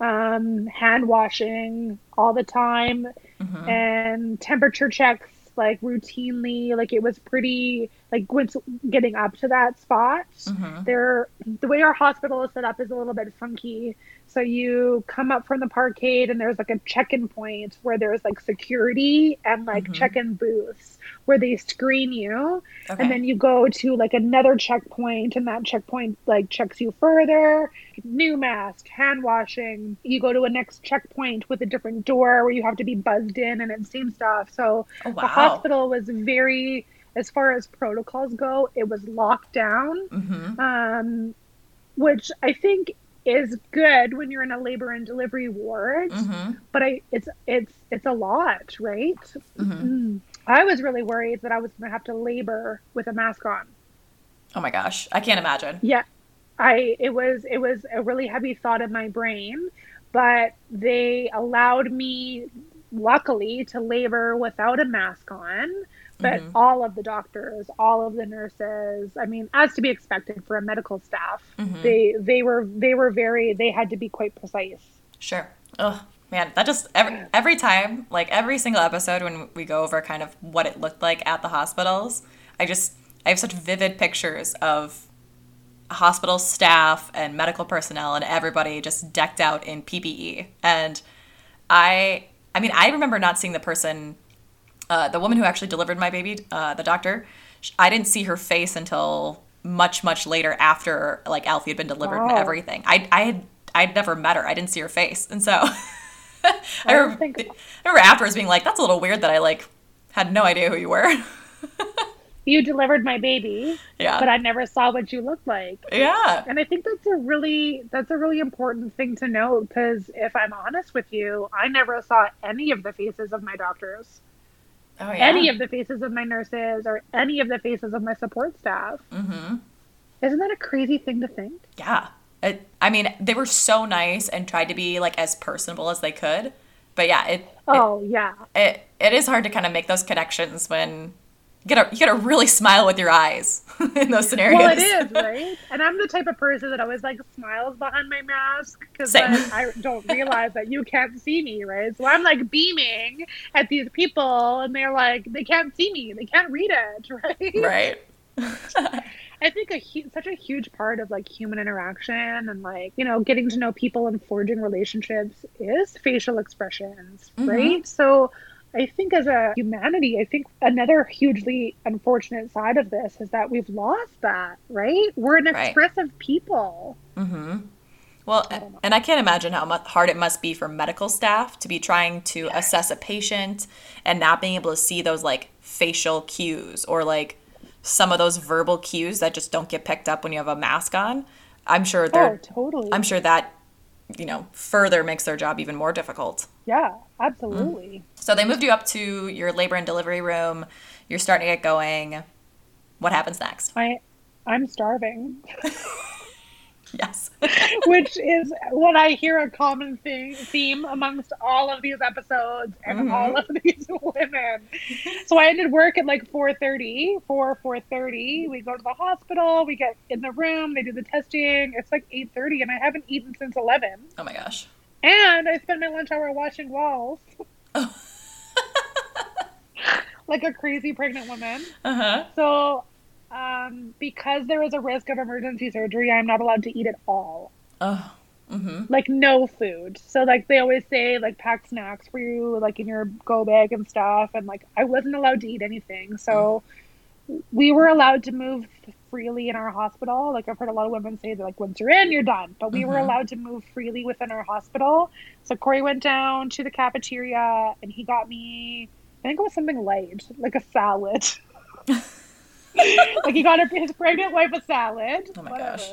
Um, hand washing all the time mm-hmm. and temperature checks like routinely. Like it was pretty like once getting up to that spot. Mm-hmm. There, the way our hospital is set up is a little bit funky. So you come up from the parkade and there's like a check-in point where there's like security and like mm-hmm. check-in booths where they screen you. Okay. And then you go to like another checkpoint and that checkpoint like checks you further. New mask, hand washing. You go to a next checkpoint with a different door where you have to be buzzed in and it's same stuff. So oh, wow. the hospital was very as far as protocols go, it was locked down. Mm-hmm. Um, which I think is good when you're in a labor and delivery ward, mm-hmm. but I it's it's it's a lot, right? Mm-hmm. Mm. I was really worried that I was going to have to labor with a mask on. Oh my gosh, I can't imagine. Yeah. I it was it was a really heavy thought in my brain, but they allowed me luckily to labor without a mask on but mm-hmm. all of the doctors, all of the nurses, I mean, as to be expected for a medical staff, mm-hmm. they they were they were very they had to be quite precise. Sure. Oh man, that just every every time, like every single episode when we go over kind of what it looked like at the hospitals, I just I have such vivid pictures of hospital staff and medical personnel and everybody just decked out in PPE. And I I mean, I remember not seeing the person uh, the woman who actually delivered my baby, uh, the doctor, I didn't see her face until much much later after like Alfie had been delivered and everything. I I had I'd never met her. I didn't see her face, and so I, I, remember, think... I remember afterwards being like, "That's a little weird that I like had no idea who you were." you delivered my baby, yeah, but I never saw what you looked like. Yeah, and I think that's a really that's a really important thing to note because if I'm honest with you, I never saw any of the faces of my doctors oh, yeah. any of the faces of my nurses or any of the faces of my support staff. Mm-hmm. Isn't that a crazy thing to think? Yeah. It, I mean, they were so nice and tried to be like as personable as they could. But yeah, it. Oh it, yeah. It it is hard to kind of make those connections when you gotta you gotta really smile with your eyes in those scenarios. Well, it is right, and I'm the type of person that always like smiles behind my mask because I don't realize that you can't see me, right? So I'm like beaming at these people, and they're like they can't see me, they can't read it, right? Right. I think a such a huge part of like human interaction and like you know getting to know people and forging relationships is facial expressions, mm-hmm. right? So I think as a humanity, I think another hugely unfortunate side of this is that we've lost that, right? We're an right. expressive people. Mm-hmm. Well, I and I can't imagine how hard it must be for medical staff to be trying to assess a patient and not being able to see those like facial cues or like some of those verbal cues that just don't get picked up when you have a mask on. I'm sure they're oh, totally. I'm sure that you know further makes their job even more difficult. Yeah, absolutely. Mm. So they moved you up to your labor and delivery room. You're starting to get going. What happens next? I I'm starving. yes. Which is what I hear a common thing, theme amongst all of these episodes and mm-hmm. all of these women. So I ended work at like 4.30, 4, 4.30. We go to the hospital, we get in the room, they do the testing. It's like 8.30 and I haven't eaten since 11. Oh my gosh. And I spend my lunch hour washing walls. Oh. like a crazy pregnant woman. Uh-huh. So, um, because there is a risk of emergency surgery, I'm not allowed to eat at all. Oh. Mm-hmm. Like no food. So like they always say like pack snacks for you like in your go bag and stuff and like I wasn't allowed to eat anything. So mm. we were allowed to move freely in our hospital. Like I've heard a lot of women say that like once you're in, you're done. But we mm-hmm. were allowed to move freely within our hospital. So Corey went down to the cafeteria and he got me I think it was something light, like a salad. like he got his pregnant wife a salad. Oh my whatever. gosh.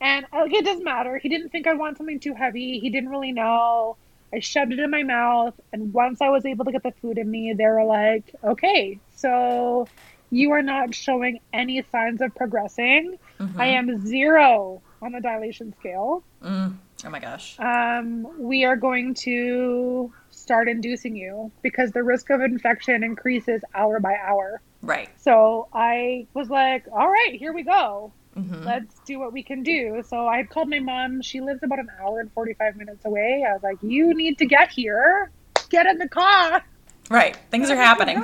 And like it doesn't matter. He didn't think I'd want something too heavy. He didn't really know. I shoved it in my mouth, and once I was able to get the food in me, they were like, "Okay, so you are not showing any signs of progressing. Mm-hmm. I am zero on the dilation scale. Mm. Oh my gosh. Um, we are going to start inducing you because the risk of infection increases hour by hour. Right. So I was like, all right, here we go. Mm-hmm. Let's do what we can do. So I called my mom. She lives about an hour and 45 minutes away. I was like, you need to get here. Get in the car. Right. Things are happening.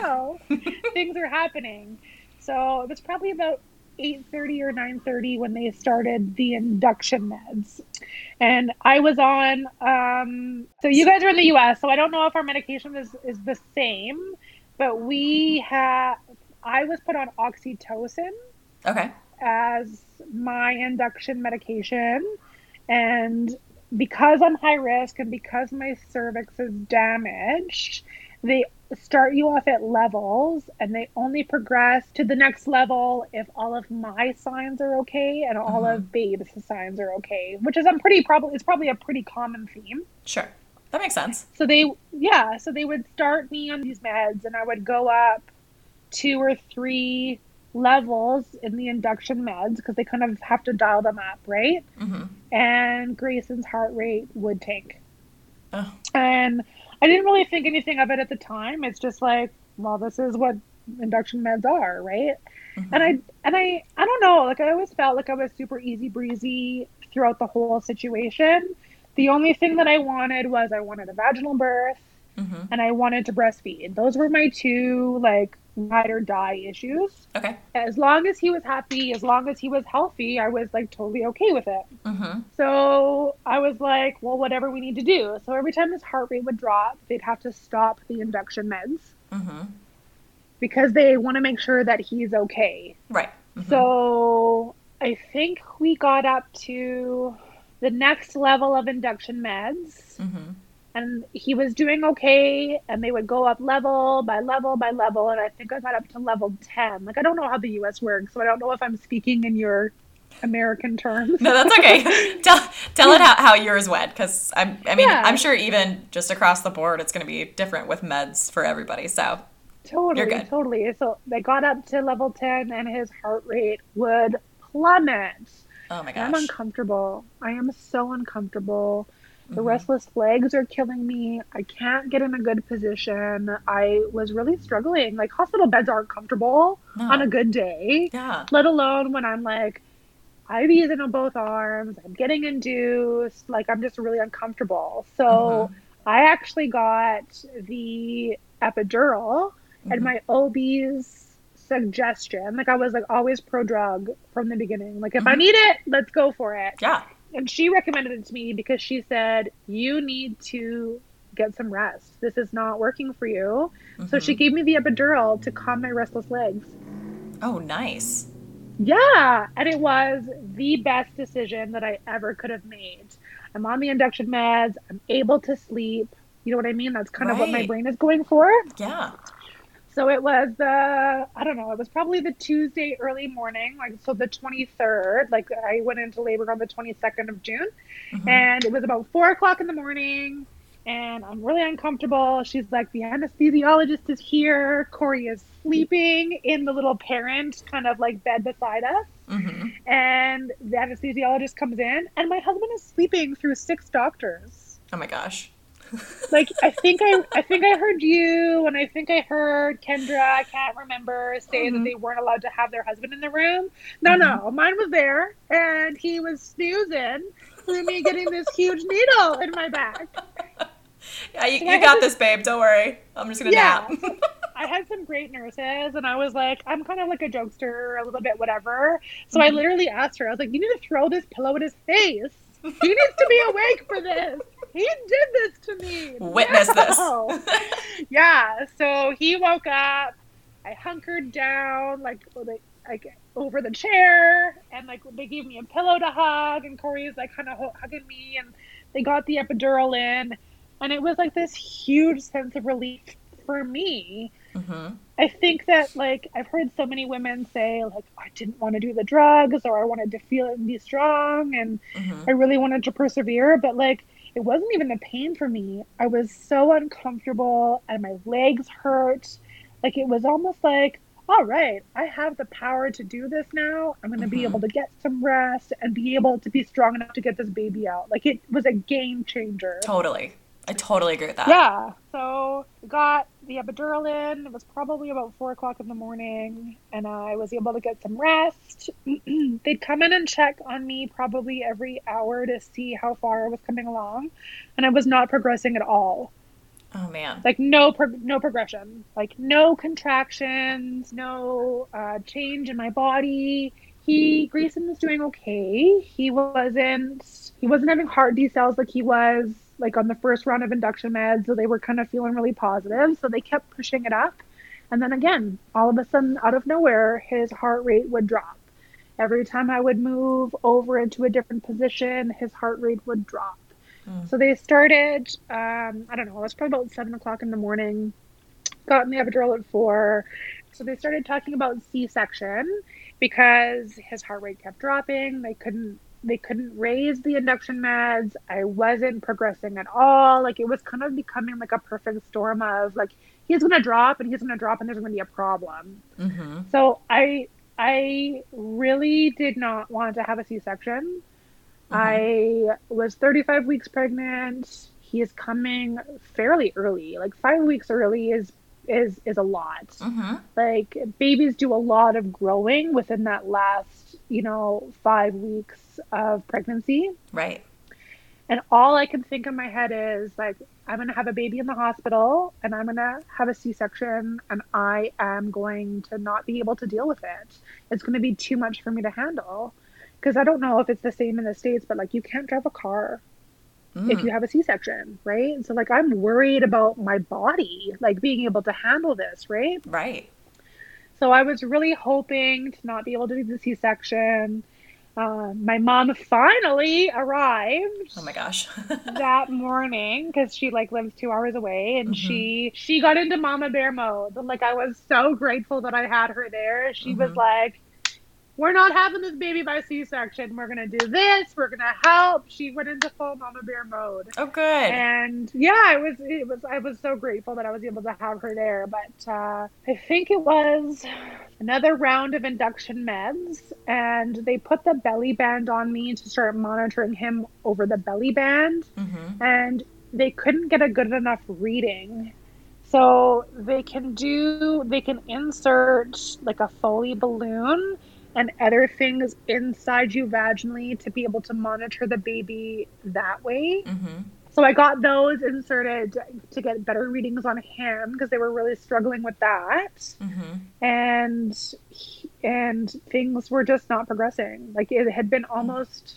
Things are happening. So it was probably about 8:30 or 9:30 when they started the induction meds. And I was on um, so you guys are in the US, so I don't know if our medication is is the same, but we have I was put on oxytocin. Okay. As my induction medication and because I'm high risk and because my cervix is damaged, they start you off at levels and they only progress to the next level if all of my signs are okay and all mm-hmm. of babe's signs are okay which is i'm pretty probably it's probably a pretty common theme sure that makes sense so they yeah so they would start me on these meds and i would go up two or three levels in the induction meds because they kind of have to dial them up right mm-hmm. and Greyson's heart rate would tank oh. and I didn't really think anything of it at the time. It's just like, well, this is what induction meds are, right? Mm-hmm. And I and I I don't know, like I always felt like I was super easy breezy throughout the whole situation. The only thing that I wanted was I wanted a vaginal birth mm-hmm. and I wanted to breastfeed. Those were my two like ride or die issues. Okay. As long as he was happy, as long as he was healthy, I was like totally okay with it. Mm-hmm. So I was like, well, whatever we need to do. So every time his heart rate would drop, they'd have to stop the induction meds mm-hmm. because they want to make sure that he's okay. Right. Mm-hmm. So I think we got up to the next level of induction meds. And he was doing okay and they would go up level by level by level and i think i got up to level 10 like i don't know how the us works so i don't know if i'm speaking in your american terms. No that's okay. Tell, tell yeah. it how, how yours went because i'm i mean yeah. i'm sure even just across the board it's going to be different with meds for everybody so totally totally. So they got up to level 10 and his heart rate would plummet. Oh my gosh i'm uncomfortable. I am so uncomfortable the mm-hmm. restless legs are killing me. I can't get in a good position. I was really struggling. Like hospital beds aren't comfortable no. on a good day. Yeah. Let alone when I'm like IVs in both arms. I'm getting induced. Like I'm just really uncomfortable. So mm-hmm. I actually got the epidural mm-hmm. and my OB's suggestion. Like I was like always pro drug from the beginning. Like if I mm-hmm. need it, let's go for it. Yeah and she recommended it to me because she said you need to get some rest. This is not working for you. Mm-hmm. So she mm-hmm. gave me the epidural to calm my restless legs. Oh, nice. Yeah, and it was the best decision that I ever could have made. I'm on the induction meds. I'm able to sleep. You know what I mean? That's kind right. of what my brain is going for. Yeah. So it was the I don't know, it was probably the Tuesday early morning, like so the 23rd. Like I went into labor on the 22nd of June, mm-hmm. and it was about four o'clock in the morning, and I'm really uncomfortable. She's like, the anesthesiologist is here. Corey is sleeping in the little parent kind of like bed beside us. Mm-hmm. And the anesthesiologist comes in, and my husband is sleeping through six doctors. Oh my gosh like I think I I think I heard you and I think I heard Kendra, I can't remember, say mm-hmm. that they weren't allowed to have their husband in the room. No, mm-hmm. no, mine was there and he was snoozing through me getting this huge needle in my back. Yeah, you, you got this, babe. Don't worry. I'm just gonna yeah, nap. I had some great nurses, and I was like, I'm kind of like a jokester, a little bit, whatever. So mm-hmm. I literally asked her, I was like, you need to throw this pillow at his face. He needs to be awake for this he did this to me. Witness no. this. yeah. So he woke up. I hunkered down like like over the chair, and like they gave me a pillow to hug, and Corey's like kind of hugging me, and they got the epidural in, and it was like this huge sense of relief for me. Mm-hmm. I think that like I've heard so many women say like I didn't want to do the drugs or I wanted to feel it and be strong and mm-hmm. I really wanted to persevere, but like it wasn't even the pain for me. I was so uncomfortable and my legs hurt. Like it was almost like, all right, I have the power to do this now. I'm going to mm-hmm. be able to get some rest and be able to be strong enough to get this baby out. Like it was a game changer. Totally. I totally agree with that. Yeah. So got the epidural in. It was probably about four o'clock in the morning, and I was able to get some rest. They'd come in and check on me probably every hour to see how far I was coming along, and I was not progressing at all. Oh man! Like no pro- no progression, like no contractions, no uh, change in my body. He Greyson was doing okay. He wasn't he wasn't having heart decels like he was like on the first round of induction meds, so they were kind of feeling really positive. So they kept pushing it up. And then again, all of a sudden, out of nowhere, his heart rate would drop. Every time I would move over into a different position, his heart rate would drop. Mm. So they started, um, I don't know, it was probably about seven o'clock in the morning, got in the epidural at four. So they started talking about C section because his heart rate kept dropping. They couldn't they couldn't raise the induction meds. I wasn't progressing at all. Like it was kind of becoming like a perfect storm of like he's gonna drop and he's gonna drop and there's gonna be a problem. Mm-hmm. So I I really did not want to have a C section. Mm-hmm. I was 35 weeks pregnant. He is coming fairly early. Like five weeks early is is is a lot. Mm-hmm. Like babies do a lot of growing within that last, you know, 5 weeks of pregnancy. Right. And all I can think in my head is like, I'm going to have a baby in the hospital and I'm going to have a C section and I am going to not be able to deal with it. It's going to be too much for me to handle. Because I don't know if it's the same in the States, but like you can't drive a car Mm. if you have a C section, right? So like I'm worried about my body, like being able to handle this, right? Right. So I was really hoping to not be able to do the C section. Um, my mom finally arrived Oh my gosh. that morning because she like lives two hours away and she she got into mama bear mode like i was so grateful that i had her there she was Mhm. like we're not having this baby by c-section. We're gonna do this. We're gonna help. She went into full mama bear mode. Oh, good. and yeah it was it was i was so grateful that i was able to have her there. But uh, i think it was another round of induction meds and they put the belly band on me to start monitoring him over the belly band. Mm-hmm. and they couldn't get a good enough reading. So they can do they can insert like a foley balloon and other things inside you vaginally to be able to monitor the baby that way Mm-hmm. so I got those inserted to get better readings on him because they were really struggling with that, Mm-hmm. and and things were just not progressing. Like it had been almost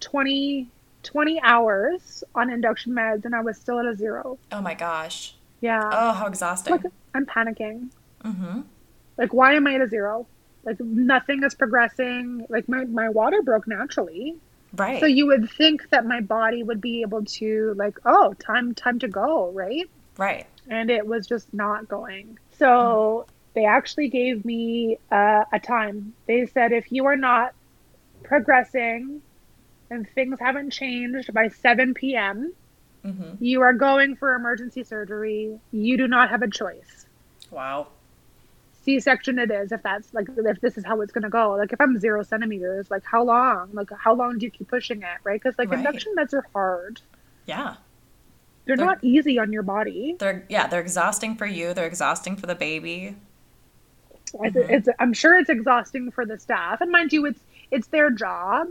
20, 20 hours on induction meds, and I was still at a zero. Oh my gosh. Yeah, Oh, how exhausting. like I'm panicking. Mm-hmm. Like why am I at a zero? Like nothing is progressing. Like my my water broke naturally. Right. So you would think that my body would be able to like, oh, time time to go, right? right. And it was just not going. So they actually gave me uh, a time. They said if you are not progressing and things haven't changed by 7 p.m., Mm-hmm. you are going for emergency surgery. You do not have a choice. Wow. C-section it is if that's like if this is how it's gonna go. Like if I'm zero centimeters, like how long? Like how long do you keep pushing it, right? Because like Right. induction meds are hard. Yeah. They're, They're- not easy on your body. They're yeah, they're exhausting for you. They're exhausting for the baby. It's, Mhm. it's I'm sure it's exhausting for the staff, and mind you, it's it's their job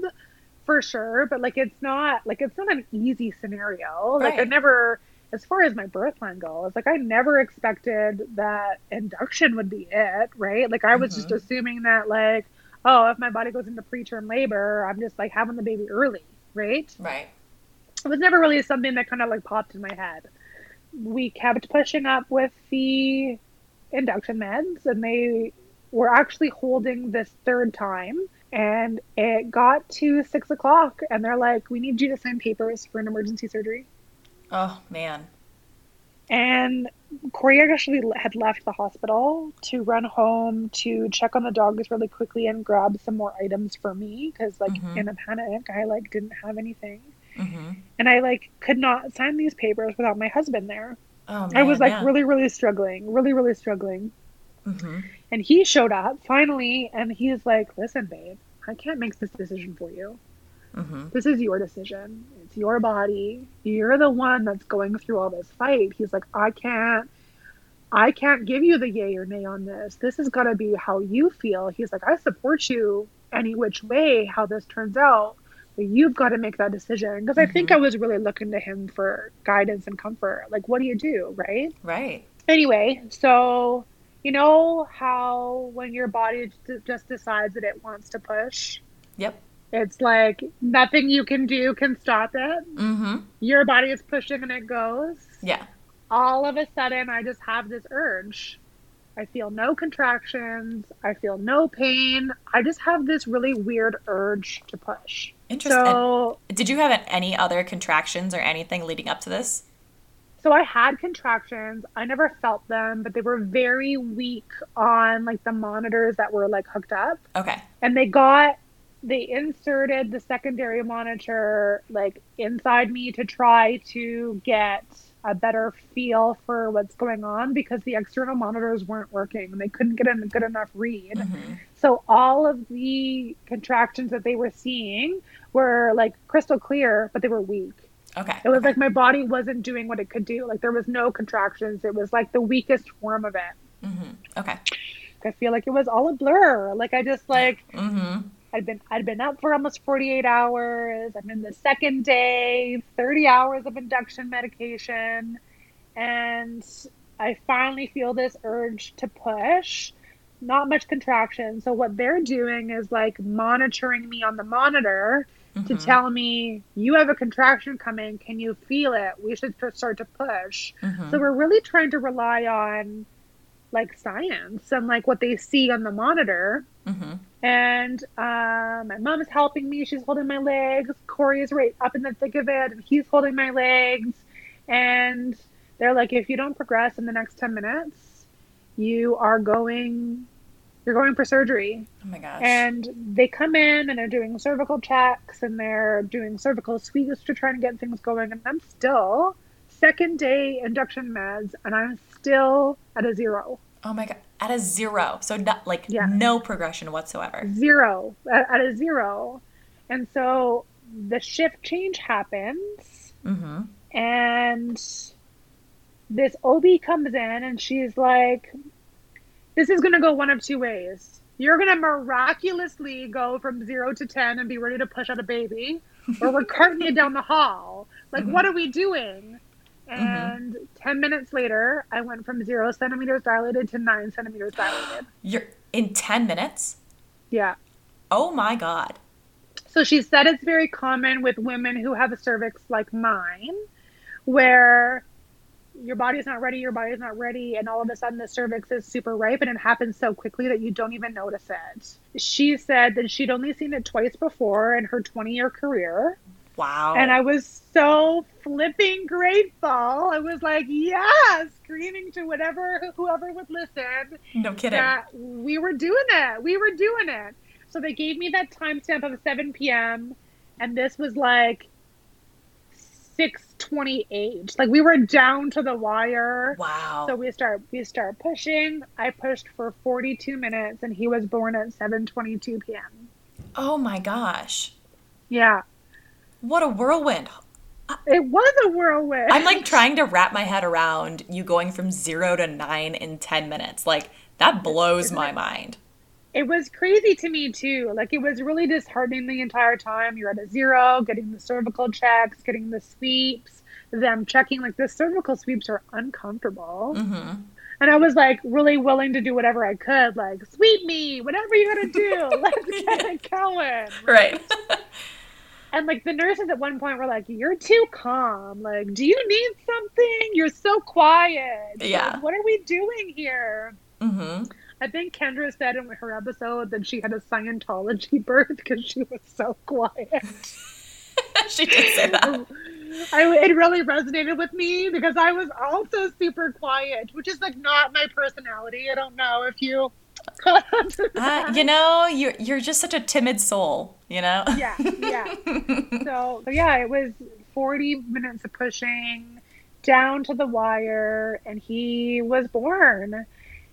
for sure. But like it's not like it's not an easy scenario. Like I never, as far as my birth plan goes, like I never expected that induction would be it, right? Like I was just Mhm. assuming that like oh, if my body goes into preterm labor, I'm just like having the baby early, right? Right. it was never really something that kind of like popped in my head. We kept pushing up with the induction meds, and they were actually holding this third time. And it got to six o'clock, and they're like, "We need you to sign papers for an emergency surgery." Oh man. And Corey actually had left the hospital to run home to check on the dogs really quickly and grab some more items for me because, like, Mhm. in a panic, I like didn't have anything. Mm-hmm. and I like could not sign these papers without my husband there. Oh man. I was like yeah. really, really struggling, really, really struggling. Mm-hmm. And he showed up finally, and he's like, "Listen, babe, I can't make this decision for you. Mm-hmm. This is your decision. It's your body. You're the one that's going through all this fight." He's like, "I can't." I can't give you the yay or nay on this. This is going to be how you feel. He's like, I support you any which way, how this turns out. But you've got to make that decision. Because I think Mhm. I was really looking to him for guidance and comfort. Like, what do you do? Right. Right. Anyway, so you know how when your body just decides that it wants to push, Yep. It's like nothing you can do can stop it. Mm-hmm. Your body is pushing and it goes. Yeah. All of a sudden, I just have this urge. I feel no contractions. I feel no pain. I just have this really weird urge to push. Interesting. So, Did you have any other contractions or anything leading up to this? so I had contractions. I never felt them, but they were very weak on like the monitors that were like hooked up. Okay. and they got they inserted the secondary monitor like inside me to try to get a better feel for what's going on because the external monitors weren't working and they couldn't get a good enough read. Mm-hmm. So all of the contractions that they were seeing were like crystal clear, but they were weak. Okay. It was okay. like my body wasn't doing what it could do. Like there was no contractions. It was like the weakest form of it. okay. I feel like it was all a blur. Like I just like Mm-hmm. I'd been I'd been up for almost 48 hours. I'm in the second day, 30 hours of induction medication, and I finally feel this urge to push. Not much contraction. So what they're doing is like monitoring me on the monitor to tell me you have a contraction coming. Can you feel it? We should start to push. So we're really trying to rely on like science and like what they see on the monitor. Mm-hmm. And um, my is helping me. She's holding my legs. Corey is right up in the thick of it, and he's holding my legs. And they're like, if you don't progress in the next 10 minutes, you are going, you're going for surgery. Oh my gosh. And they come in and they're doing cervical checks and they're doing cervical sweeps to try and get things going. And I'm still second day induction meds, and I'm still at a zero. oh my god. At a zero. So not, like Yeah. no progression whatsoever. zero at, a zero and so the shift change happens Mm-hmm. and this ob comes in and she's like this is going to go one of two ways you're going to miraculously go from zero to 10 and be ready to push out a baby or we're carting you down the hall like what are we doing Mm-hmm. and 10 minutes later i went from zero centimeters dilated to nine centimeters dilated You're in ten minutes. yeah Oh my god. So she said it's very common with women who have a cervix like mine, where your body's not ready, your body's not ready, and all of a sudden the cervix is super ripe and it happens so quickly that you don't even notice it. She said that she'd only seen it twice before in her 20 year career. Wow. And I was so flipping grateful. I was like, yes, screaming to whatever, whoever would listen no kidding. that we were doing it. We were doing it. So they gave me that timestamp of 7 p.m. and this was like 6:28. Like we were down to the wire. Wow. So we start we start pushing. I pushed for 42 minutes and he was born at 7:22 p.m. oh my gosh. Yeah. What a whirlwind. It was a whirlwind. I'm like trying to wrap my head around you going from zero to nine in 10 minutes. Like, that blows my mind. it was crazy to me too. Like it was really disheartening the entire time. You're at a zero, getting the cervical checks, getting the sweeps, them checking like the cervical sweeps are uncomfortable. Mm-hmm. And I was like really willing to do whatever I could, like sweep me, whatever you gotta do, let's get it going. Right. And like the nurses at one point were like, "You're too calm. Like, do you need something? You're so quiet. Like, Yeah. what are we doing here?" mm-hmm. I think Kendra said in her episode that she had a Scientology birth because she was so quiet. she did say that. I, it really resonated with me because I was also super quiet, which is like not my personality. I don't know if you caught on to Uh, you know, you're, you're just such a timid soul, you know? yeah, yeah. So, yeah, it was 40 minutes of pushing down to the wire, and he was born.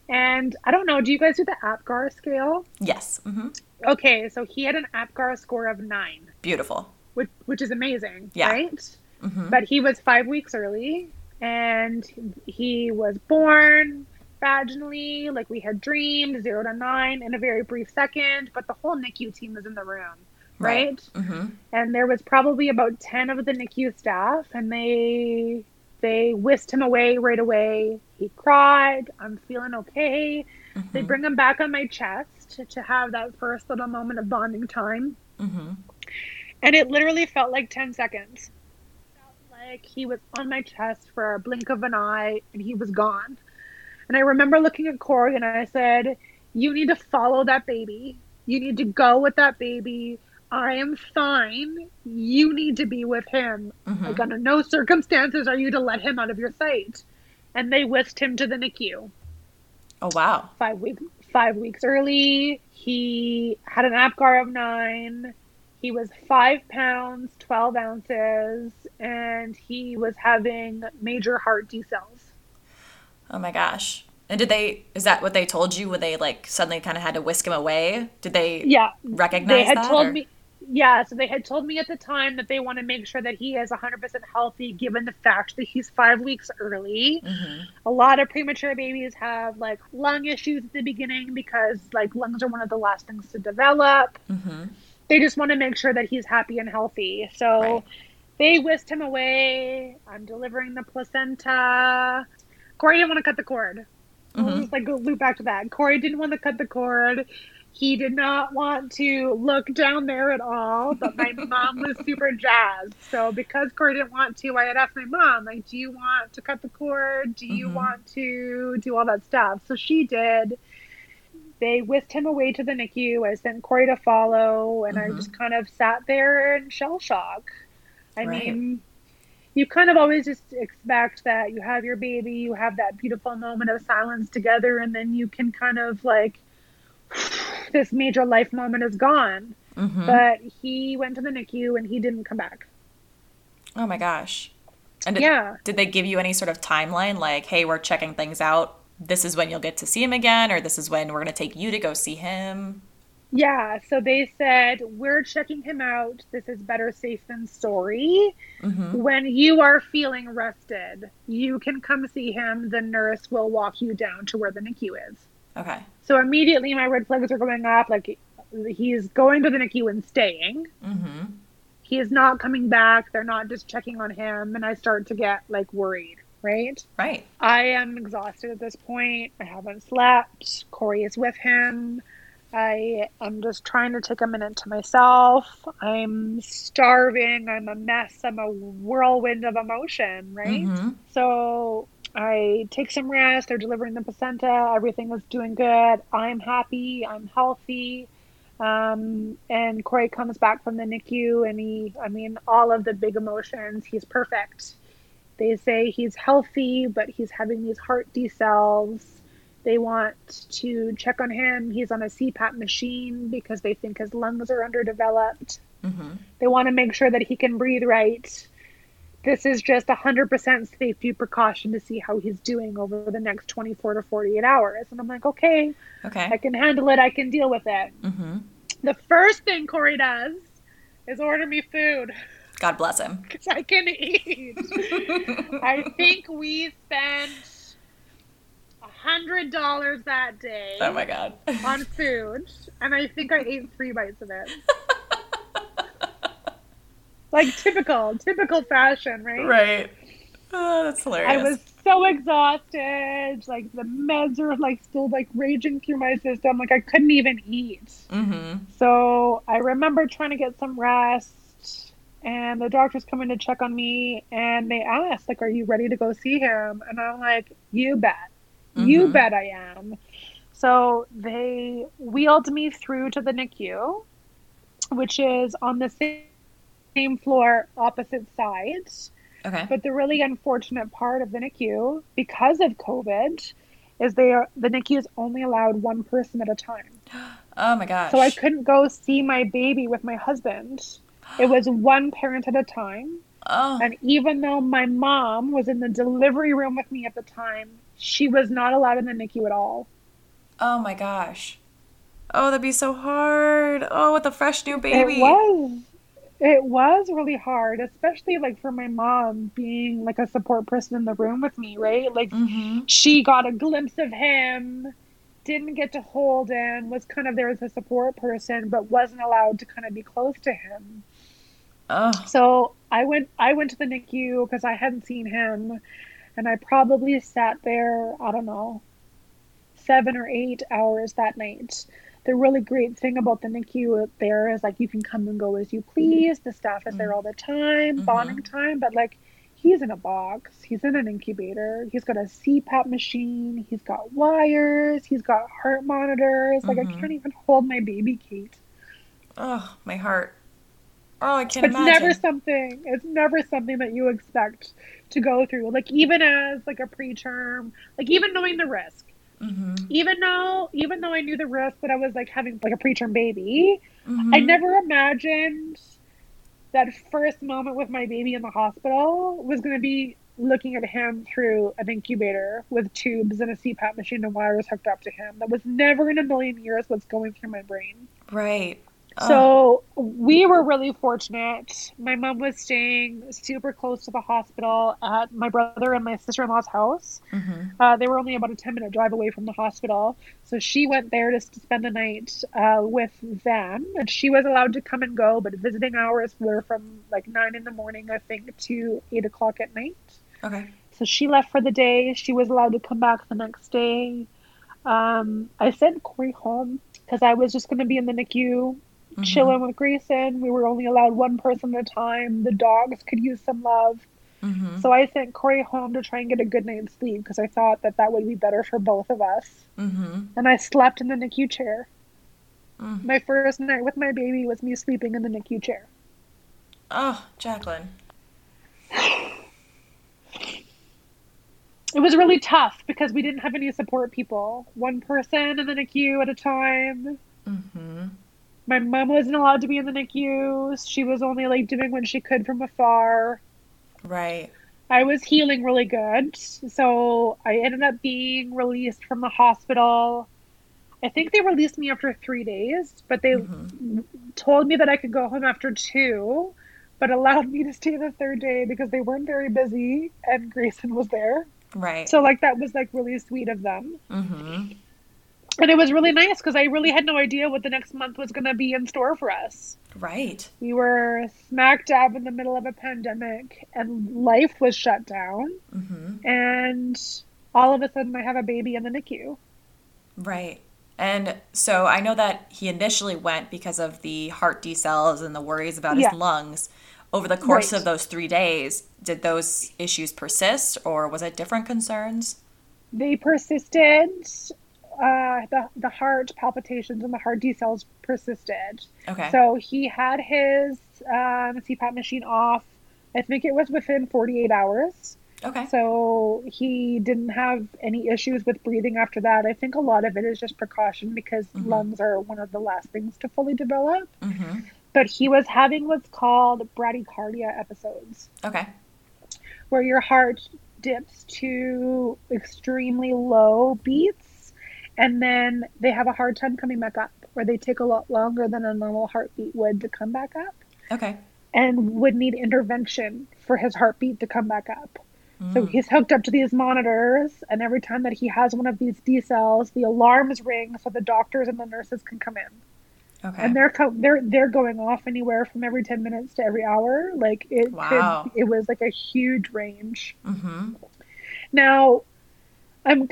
And I don't know, do you guys do the APGAR scale? yes. hmm Okay, so he had an APGAR score of nine, Beautiful. which, which is amazing, Yeah. right? hmm But he was five weeks early, and he was born vaginally, like we had dreamed, zero to nine in a very brief second. But the whole NICU team was in the room, right? hmm And there was probably about ten of the NICU staff, and they they whisked him away right away. He cried. I'm feeling okay. They bring him back on my chest to have that first little moment of bonding time. hmm And it literally felt like 10 seconds. Felt like he was on my chest for a blink of an eye and he was gone. And I remember looking at Corey and I said, You need to follow that baby. You need to go with that baby. I am fine. You need to be with him. Mm-hmm. Like, under no circumstances are you to let him out of your sight. And they whisked him to the NICU Oh, wow. five week five weeks early. He had an APGAR of nine. He was five pounds, twelve ounces, and he was having major heart decels. Oh my gosh. And did they, is that what they told you when they like suddenly kind of had to whisk him away? Did they Yeah, recognize they had that? told or- me. yeah, so they had told me at the time that they want to make sure that he is 100% healthy given the fact that he's five weeks early. Mm-hmm. A lot of premature babies have like lung issues at the beginning because like lungs are one of the last things to develop. Mm-hmm. They just want to make sure that he's happy and healthy. So Right. they whisked him away. I'm delivering the placenta. Corey didn't want to cut the cord. We'll Mhm. just like go loop back to that. Corey didn't want to cut the cord. He did not want to look down there at all, but my mom was super jazzed. So because Corey didn't want to, I had asked my mom, like, do you want to cut the cord? Do you Mhm. want to do all that stuff? So she did. They whisked him away to the NICU. I sent Corey to follow, and I Mhm. just kind of sat there in shell shock. I Right. mean, you kind of always just expect that you have your baby, you have that beautiful moment of silence together, and then you can kind of like, this major life moment is gone. Mm-hmm. But he went to the NICU and he didn't come back. oh my gosh. And did, Yeah. did they give you any sort of timeline like, hey, we're checking things out. This is when you'll get to see him again, or this is when we're going to take you to go see him? Yeah. So they said, we're checking him out. This is better safe than sorry. Mm-hmm. When you are feeling rested, you can come see him. The nurse will walk you down to where the NICU is. Okay. So immediately my red flags are going up. Like he's going to the NICU and staying. Mm-hmm. He is not coming back. They're not just checking on him. And I start to get like worried, right? Right. I am exhausted at this point. I haven't slept. Corey is with him. I am just trying to take a minute to myself. I'm starving. I'm a mess. I'm a whirlwind of emotion, right? Mm-hmm. So I take some rest. They're delivering the placenta. Everything is doing good. I'm happy. I'm healthy. Um, and Corey comes back from the NICU and he, I mean, all of the big emotions. He's perfect. They say he's healthy, but he's having these heart decels. They want to check on him. He's on a CPAP machine because they think his lungs are underdeveloped. Mm-hmm. They want to make sure that he can breathe right. This is just 100% safety precaution to see how he's doing over the next 24 to 48 hours. And I'm like, okay, Okay. I can handle it. I can deal with it. Mm-hmm. The first thing Corey does is order me food God bless him. because I can eat. I think we spent $100 that day Oh my God. on food, and I think I ate three bites of it. like typical, typical fashion, right? right. Oh, that's hilarious. I was so exhausted. Like the meds are like still like raging through my system. Like I couldn't even eat. Mm-hmm. So I remember trying to get some rest, and the doctors come in to check on me, and they asked, like, "Are you ready to go see him?" And I'm like, "You bet, you Mhm. bet I am." So they wheeled me through to the NICU, which is on the same same floor, opposite sides. Okay. But the really unfortunate part of the NICU, because of COVID, is they are the NICU is only allowed one person at a time. Oh my gosh. So I couldn't go see my baby with my husband. It was one parent at a time. Oh. And even though my mom was in the delivery room with me at the time, she was not allowed in the NICU at all. Oh my gosh. Oh, that'd be so hard. Oh, with a fresh new baby. It was. It was really hard, especially like for my mom being like a support person in the room with me, right? Like Mm-hmm. she got a glimpse of him, didn't get to hold him, was kind of there as a support person, but wasn't allowed to kind of be close to him. Oh. So I went I went to the NICU because I hadn't seen him and I probably sat there, I don't know, seven or eight hours that night. The really great thing about the NICU there is like you can come and go as you please. The staff is there all the time, Mhm. bonding time, but like he's in a box, he's in an incubator, he's got a CPAP machine, he's got wires, he's got heart monitors. Like I Mhm. can't even hold my baby Kate. Oh, my heart. Oh, I can't it's imagine. never something it's never something that you expect to go through like even as like a preterm like even knowing the risk Mm-hmm. even though even though i knew the risk that i was like having like a preterm baby Mm-hmm. i never imagined that first moment with my baby in the hospital was going to be looking at him through an incubator with tubes and a cpap machine and wires hooked up to him that was never in a million years what's going through my brain Right. So we were really fortunate. My mom was staying super close to the hospital at my brother and my sister in law's house. Mm-hmm. Uh, they were only about a 10 minute drive away from the hospital. So she went there to spend the night uh, with them. And she was allowed to come and go, but visiting hours were from like 9 in the morning, I think, to 8 o'clock at night. Okay. So she left for the day. She was allowed to come back the next day. Um, I sent Corey home because I was just going to be in the NICU Mm-hmm. chilling with Greyson. We were only allowed one person at a time. The dogs could use some love. Mm-hmm. So I sent Corey home to try and get a good night's sleep because I thought that that would be better for both of us. Mm-hmm. And I slept in the NICU chair. Mm. My first night with my baby was me sleeping in the NICU chair. Oh, Jaclyn. It was really tough because we didn't have any support people. One person in the NICU at a time. Mm-hmm. My mom wasn't allowed to be in the NICU. She was only like doing what she could from afar. Right. I was healing really good. So I ended up being released from the hospital. I think they released me after three days, but they Mhm. told me that I could go home after two, but allowed me to stay the third day because they weren't very busy and Greyson was there. Right. So, like, that was like really sweet of them. mm-hmm. And it was really nice because I really had no idea what the next month was going to be in store for us. Right. We were smack dab in the middle of a pandemic and life was shut down. Mm-hmm. And all of a sudden, I have a baby in the NICU. Right. And so I know that he initially went because of the heart decels and the worries about his lungs. Over the course Right. of those three days, did those issues persist or was it different concerns? They persisted. Uh, the, the heart palpitations and the heart decels persisted. Okay. So he had his um, CPAP machine off. I think it was within 48 hours. okay. So he didn't have any issues with breathing after that. I think a lot of it is just precaution because Mhm. lungs are one of the last things to fully develop. mm-hmm. But he was having what's called bradycardia episodes, Okay. where your heart dips to extremely low beats and then they have a hard time coming back up, or they take a lot longer than a normal heartbeat would to come back up. Okay. and would need intervention for his heartbeat to come back up. So Mm. he's hooked up to these monitors, and every time that he has one of these decels, the alarms ring so the doctors and the nurses can come in. Okay. And they're co- they're they're going off anywhere from every ten minutes to every hour. Like it Wow. could, it was like a huge range. mm-hmm. Now, I'm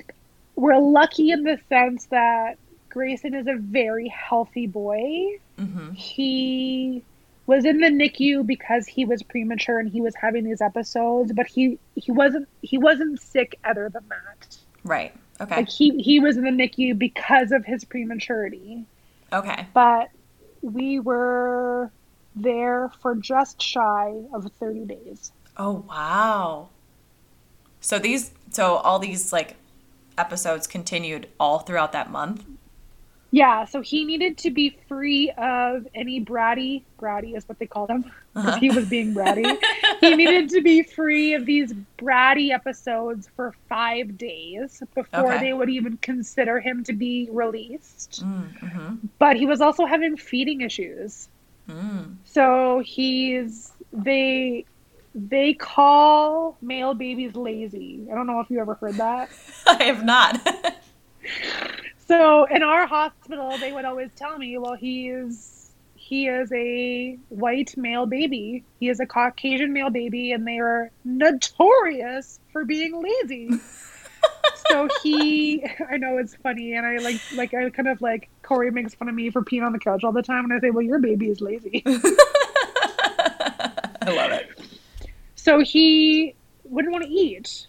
we're lucky in the sense that Greyson is a very healthy boy. Mm-hmm. he was in the NICU because he was premature and he was having these episodes, but he he wasn't he wasn't sick other than that. Right. Okay. Like he he was in the NICU because of his prematurity. Okay. But we were there for just shy of 30 days. Oh wow. So these so all these like episodes continued all throughout that month. Yeah, so he needed to be free of any bratty, bratty is what they call them, because Uh-huh. he was being bratty. he needed to be free of these bratty episodes for five days before Okay. they would even consider him to be released. Mm-hmm. But he was also having feeding issues. Mm. So he's they they call male babies lazy. I don't know if you ever heard that. I have not. So in our hospital, they would always tell me, "Well, he is he is a white male baby. He is a Caucasian male baby, and they are notorious for being lazy." so he, I know it's funny, and I like like I kind of like Corey makes fun of me for peeing on the couch all the time, and I say, "Well, your baby is lazy." I love it. So he wouldn't want to eat.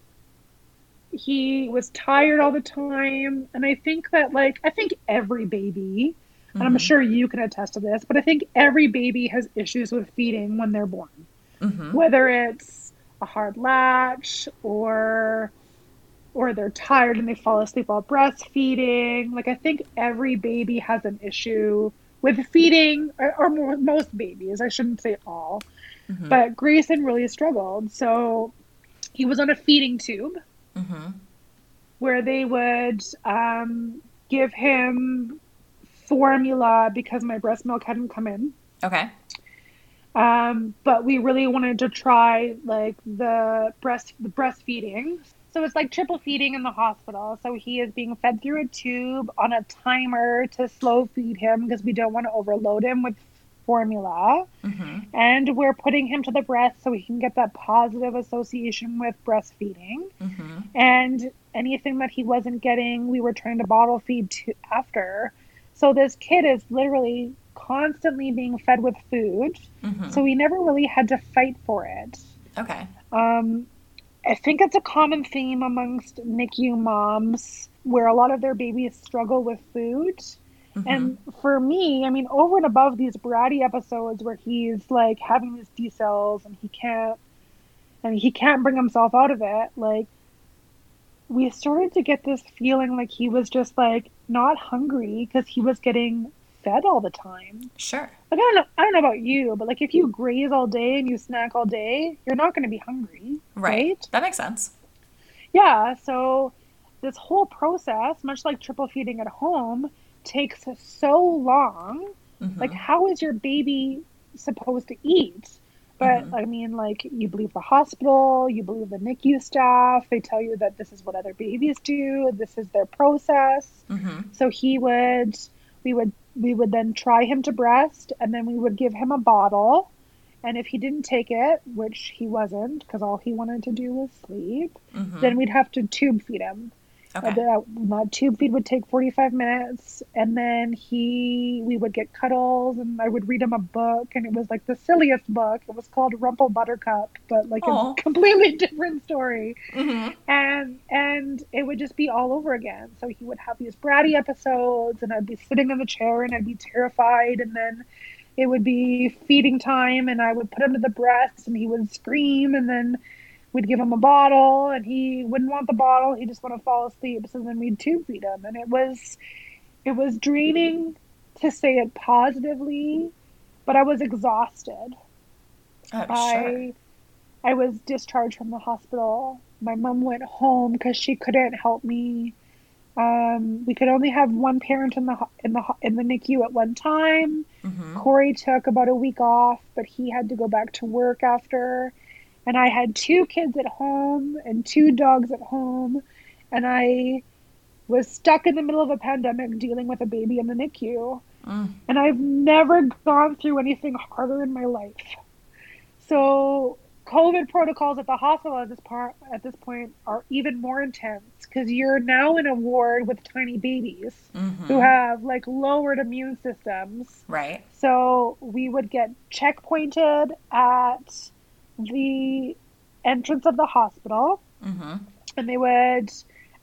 He was tired all the time. And I think that, like, I think every baby, and I'm Mhm. sure you can attest to this, but I think every baby has issues with feeding when they're born. Mhm. Whether it's a hard latch or or they're tired and they fall asleep while breastfeeding. Like I think every baby has an issue with feeding, or, or more, most babies. I shouldn't say all, Mhm. but Greyson really struggled. So he was on a feeding tube Mhm. where they would um, give him formula because my breast milk hadn't come in. Okay. Um, but we really wanted to try like the breast the breastfeeding. So it's like triple feeding in the hospital. So he is being fed through a tube on a timer to slow feed him because we don't want to overload him with formula. Mm-hmm. And we're putting him to the breast so he can get that positive association with breastfeeding. Mm-hmm. And anything that he wasn't getting, we were trying to bottle feed to after. So this kid is literally constantly being fed with food. Mm-hmm. So we never really had to fight for it. Okay. Um, I think it's a common theme amongst NICU moms where a lot of their babies struggle with food. Mm-hmm. And for me, I mean, over and above these bratty episodes where he's like having these decels and he can't, and he can't bring himself out of it, like, we started to get this feeling like he was just like not hungry because he was getting fed all the time. Sure. Like I don't know, I don't know about you, but like if you graze all day and you snack all day, you're not going to be hungry, Right. right? That makes sense. Yeah. So this whole process, much like triple feeding at home, takes so long. Mhm. Like, how is your baby supposed to eat? But Mhm. I mean, like, you believe the hospital, you believe the NICU staff. They tell you that this is what other babies do. This is their process. Mm-hmm. So he would, we would, we would then try him to breast, and then we would give him a bottle. And if he didn't take it, which he wasn't, because all he wanted to do was sleep, Mm-hmm. then we'd have to tube feed him. Okay. The tube feed would take 45 minutes, and then he, we would get cuddles, and I would read him a book, and it was like the silliest book. It was called Rumple Buttercup, but like Aw. a completely different story. Mm-hmm. And and it would just be all over again. So he would have these bratty episodes, and I'd be sitting in the chair, and I'd be terrified, and then it would be feeding time, and I would put him to the breast, and he would scream, and then we'd give him a bottle and he wouldn't want the bottle he just want to fall asleep so then we'd tube feed him and it was it was draining to say it positively but i was exhausted Oh, sure. i i was discharged from the hospital my mom went home because she couldn't help me um, we could only have one parent in the ho- in the ho- in the NICU at one time. Mm-hmm. Corey took about a week off, but he had to go back to work after. And I had two kids at home and two dogs at home. And I was stuck in the middle of a pandemic dealing with a baby in the NICU. Mm. And I've never gone through anything harder in my life. So COVID protocols at the hospital at this part at this point are even more intense because you're now in a ward with tiny babies Mm-hmm. who have like lowered immune systems. Right. So we would get checkpointed at the entrance of the hospital, Mm-hmm. and they would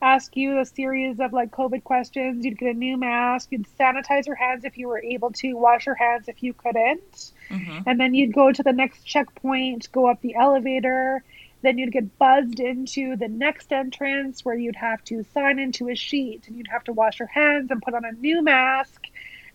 ask you a series of like COVID questions. You'd get a new mask. You'd sanitize your hands if you were able to, wash your hands if you couldn't. Mm-hmm. And then you'd go to the next checkpoint, go up the elevator. Then you'd get buzzed into the next entrance where you'd have to sign into a sheet and you'd have to wash your hands and put on a new mask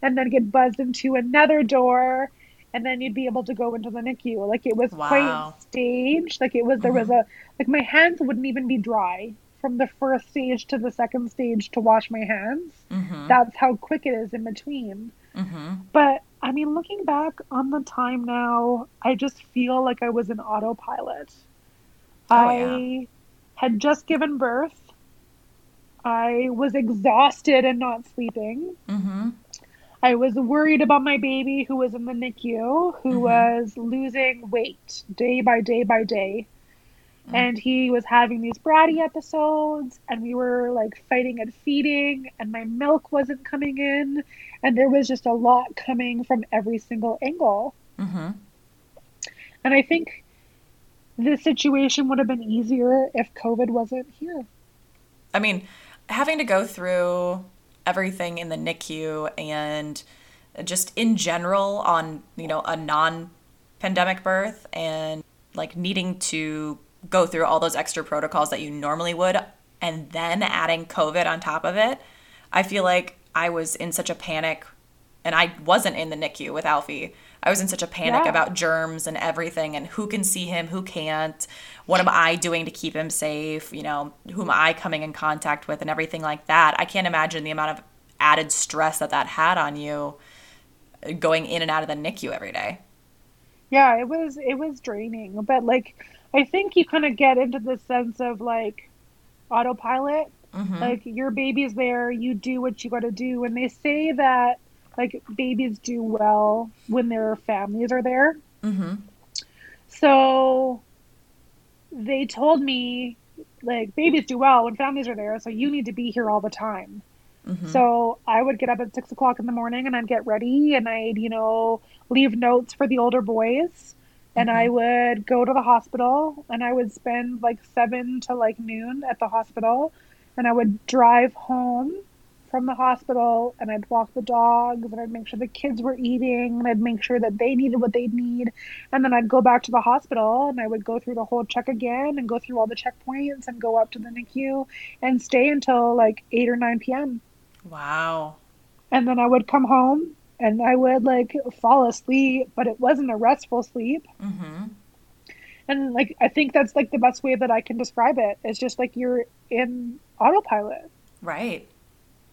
and then get buzzed into another door and then you'd be able to go into the NICU. Like it was Wow. quite staged. Like it was there was a like my hands wouldn't even be dry from the first stage to the second stage to wash my hands. Mm-hmm. That's how quick it is in between. Mm-hmm. But I mean, looking back on the time now, I just feel like I was an autopilot. Oh, I had just given birth. I was exhausted and not sleeping. Mm-hmm. I was worried about my baby who was in the NICU, who Mhm. was losing weight day by day by day. Mm. And he was having these bratty episodes, and we were like fighting at feeding, and my milk wasn't coming in, and there was just a lot coming from every single angle. Mm-hmm. And I think this situation would have been easier if COVID wasn't here. I mean, having to go through everything in the NICU and just in general on, you know, a non pandemic birth and like needing to go through all those extra protocols that you normally would and then adding COVID on top of it, I feel like I was in such a panic and I wasn't in the NICU with Alfie. I was in such a panic Yeah. about germs and everything and who can see him, who can't. What am I doing to keep him safe? You know, who am I coming in contact with and everything like that. I can't imagine the amount of added stress that that had on you going in and out of the NICU every day. Yeah, it was it was draining, but like I think you kind of get into the sense of like autopilot. Mm-hmm. Like your baby's there, you do what you got to do, and they say that like babies do well when their families are there. Mm-hmm. So they told me like babies do well when families are there, so you need to be here all the time. Mm-hmm. So I would get up at six o'clock in the morning and I'd get ready and I'd, you know, leave notes for the older boys. And mm-hmm. I would go to the hospital and I would spend like seven to like noon at the hospital. And I would drive home from the hospital and I'd walk the dogs and I'd make sure the kids were eating and I'd make sure that they needed what they'd need. And then I'd go back to the hospital and I would go through the whole check again and go through all the checkpoints and go up to the NICU and stay until like 8 or 9 p.m. Wow. And then I would come home and I would like fall asleep, but it wasn't a restful sleep. Mm-hmm. And like, I think that's like the best way that I can describe it. It's just like you're in autopilot. Right.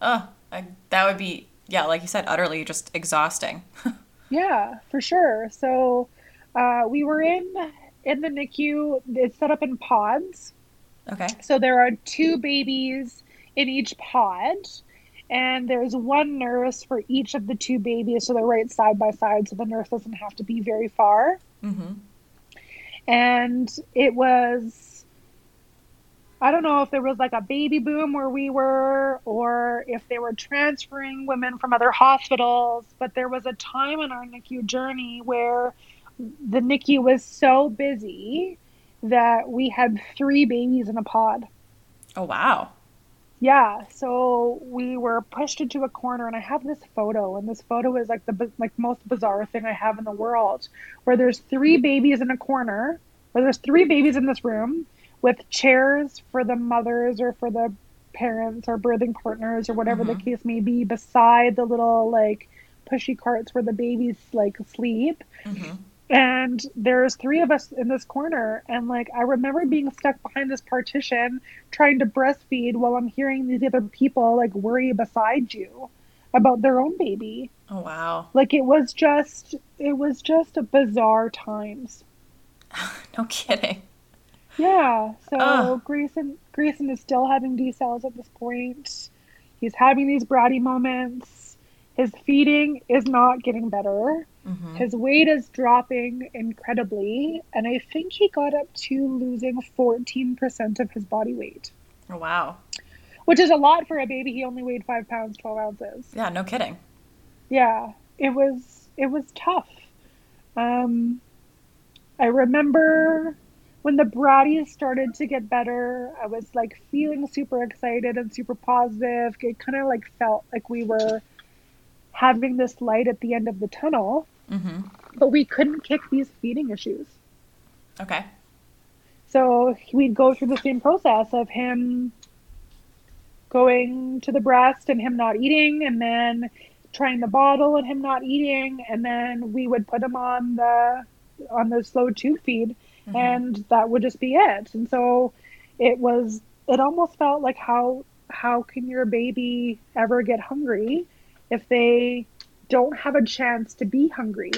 Oh, I, that would be, yeah, like you said, utterly just exhausting. yeah, for sure. So uh, we were in in the NICU. It's set up in pods. Okay. So there are two babies in each pod and there's one nurse for each of the two babies so they're right side by side so the nurse doesn't have to be very far mm-hmm. and it was i don't know if there was like a baby boom where we were or if they were transferring women from other hospitals but there was a time in our nicu journey where the nicu was so busy that we had three babies in a pod. Oh wow. Yeah, so we were pushed into a corner, and I have this photo, and this photo is like the like most bizarre thing I have in the world, where there's three babies in a corner, where there's three babies in this room with chairs for the mothers or for the parents or birthing partners or whatever mm-hmm. the case may be, beside the little like pushy carts where the babies like sleep. Mm-hmm. And there's three of us in this corner and like i remember being stuck behind this partition trying to breastfeed while i'm hearing these other people like worry beside you about their own baby. Oh wow. Like it was just it was just a bizarre times. No kidding yeah so Ugh. greyson greyson is still having decels at this point he's having these bratty moments his feeding is not getting better Mm-hmm. His weight is dropping incredibly, and I think he got up to losing 14% of his body weight. Oh, wow. Which is a lot for a baby. He only weighed five pounds, 12 ounces. Yeah, no kidding. Yeah, it was, it was tough. Um, I remember when the bratties started to get better, I was like feeling super excited and super positive. It kind of like felt like we were having this light at the end of the tunnel. Mm-hmm. But we couldn't kick these feeding issues. Okay. So we'd go through the same process of him going to the breast and him not eating, and then trying the bottle and him not eating, and then we would put him on the on the slow tube feed, mm-hmm. and that would just be it. And so it was. It almost felt like how how can your baby ever get hungry if they don't have a chance to be hungry.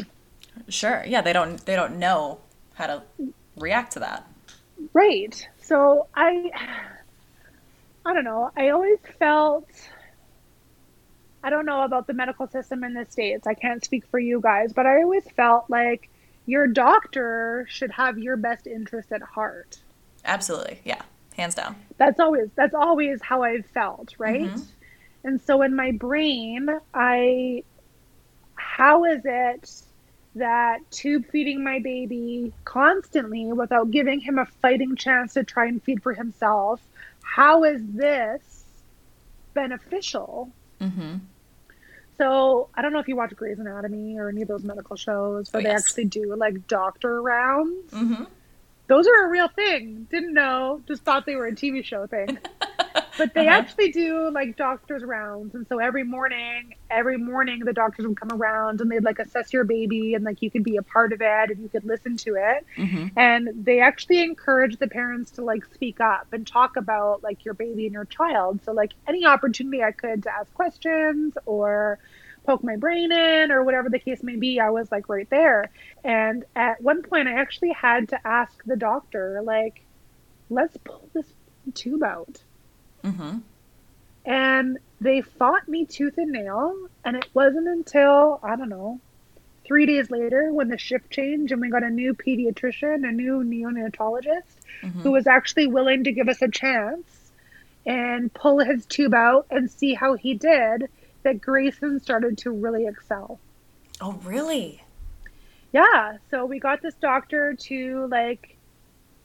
Sure. Yeah, they don't they don't know how to react to that. Right. So I I don't know. I always felt I don't know about the medical system in the states. I can't speak for you guys, but I always felt like your doctor should have your best interest at heart. Absolutely. Yeah. Hands down. That's always that's always how I've felt, right? Mm-hmm. And so in my brain, I how is it that tube feeding my baby constantly without giving him a fighting chance to try and feed for himself, how is this beneficial? Mm-hmm. So I don't know if you watch Grey's Anatomy or any of those medical shows where oh, they yes. actually do like doctor rounds. Mm-hmm. Those are a real thing. Didn't know. Just thought they were a TV show thing. but they Uh-huh. actually do like doctors rounds and so every morning every morning the doctors would come around and they'd like assess your baby and like you could be a part of it and you could listen to it. Hmm and they actually encourage the parents to like speak up and talk about like your baby and your child. So like any opportunity i could to ask questions or poke my brain in or whatever the case may be i was like right there. And at one point i actually had to ask the doctor like let's pull this tube out hmm and they fought me tooth and nail and it wasn't until i don't know three days later when the shift changed and we got a new pediatrician a new neonatologist hmm who was actually willing to give us a chance and pull his tube out and see how he did that greyson started to really excel. Oh, really? yeah. So we got this doctor to like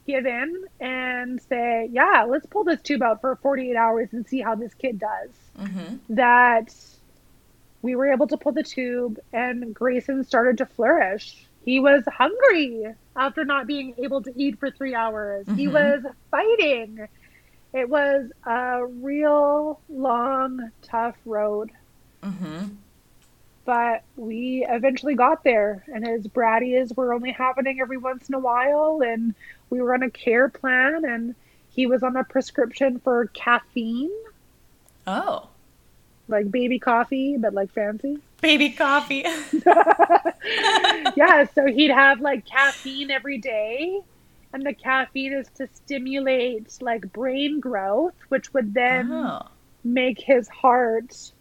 give in and say yeah let's pull this tube out for 48 hours and see how this kid does hmm that we were able to pull the tube and Greyson started to flourish. He was hungry after not being able to eat for three hours. He Mhm. was fighting. It was a real long, tough road, hmm but we eventually got there. And his braddies were only happening every once in a while, and we were on a care plan, and he was on a prescription for caffeine, Oh, like baby coffee, but like fancy. baby coffee. yeah, so he'd have like caffeine every day, and the caffeine is to stimulate like brain growth, which would then oh. make his heart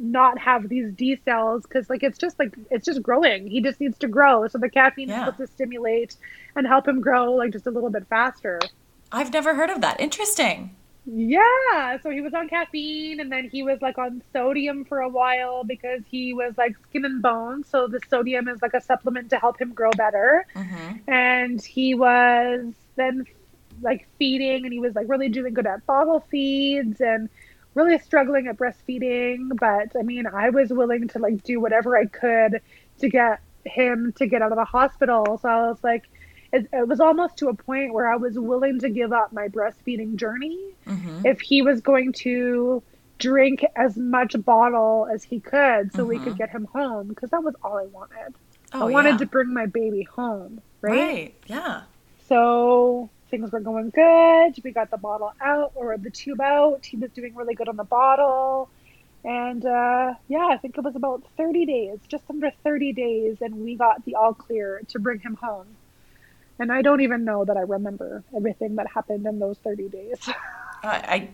not have these decels because like it's just like it's just growing. He just needs to grow, so the caffeine Yeah. is supposed to stimulate and help him grow like just a little bit faster. I've never heard of that. Interesting. Yeah, so he was on caffeine and then he was like on sodium for a while because he was like skin and bone. So the sodium is like a supplement to help him grow better. hmm And he was then like feeding and he was like really doing good at bottle feeds and really struggling at breastfeeding. But I mean, I was willing to like do whatever I could to get him to get out of the hospital. So I was like, it, it was almost to a point where I was willing to give up my breastfeeding journey hmm if he was going to drink as much bottle as he could so we Mhm. could get him home because that was all I wanted. Oh, I wanted yeah. to bring my baby home, right? Right. Yeah. So things were going good. We got the bottle out or the tube out. He was doing really good on the bottle. And uh, yeah, I think it was about 30 days, just under 30 days, and we got the all clear to bring him home. And I don't even know that I remember everything that happened in those 30 days. I, I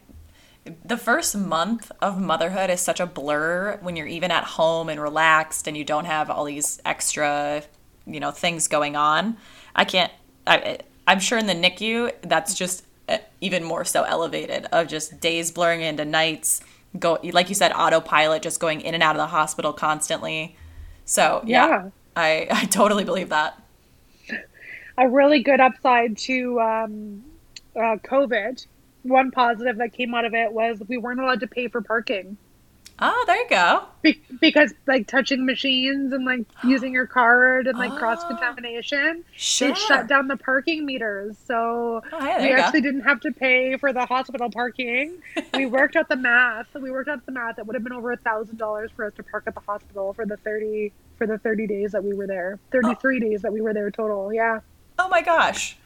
the first month of motherhood is such a blur when you're even at home and relaxed and you don't have all these extra you know things going on i can't I, i'm sure in the nicu that's just uh, even more so elevated of just days blurring into nights go like you said autopilot just going in and out of the hospital constantly so yeah, Yeah. I, I totally believe that a really good upside to um, uh, COVID. One positive that came out of it was we weren't allowed to pay for parking oh there you go Be- because like touching machines and like using your card and like cross oh, contamination, sure they shut down the parking meters. So Oh, hey, we you go. actually didn't have to pay for the hospital parking. we worked out the math. We worked out the math. It would have been over a thousand dollars for us to park at the hospital for the thirty for the thirty days that we were there. Thirty three oh. days that we were there total. Yeah. oh my gosh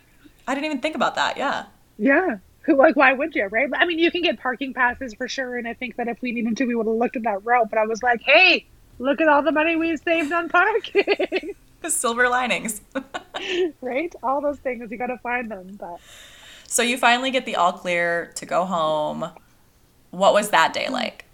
i didn't even think about that yeah Yeah. Who like why would you, right? I mean, you can get parking passes for sure, and I think that if we needed to, we would have looked at that route. But I was like, hey, look at all the money we've saved on parking, silver linings right? All those things you got to find them. But So you finally get the all clear to go home. What was that day like?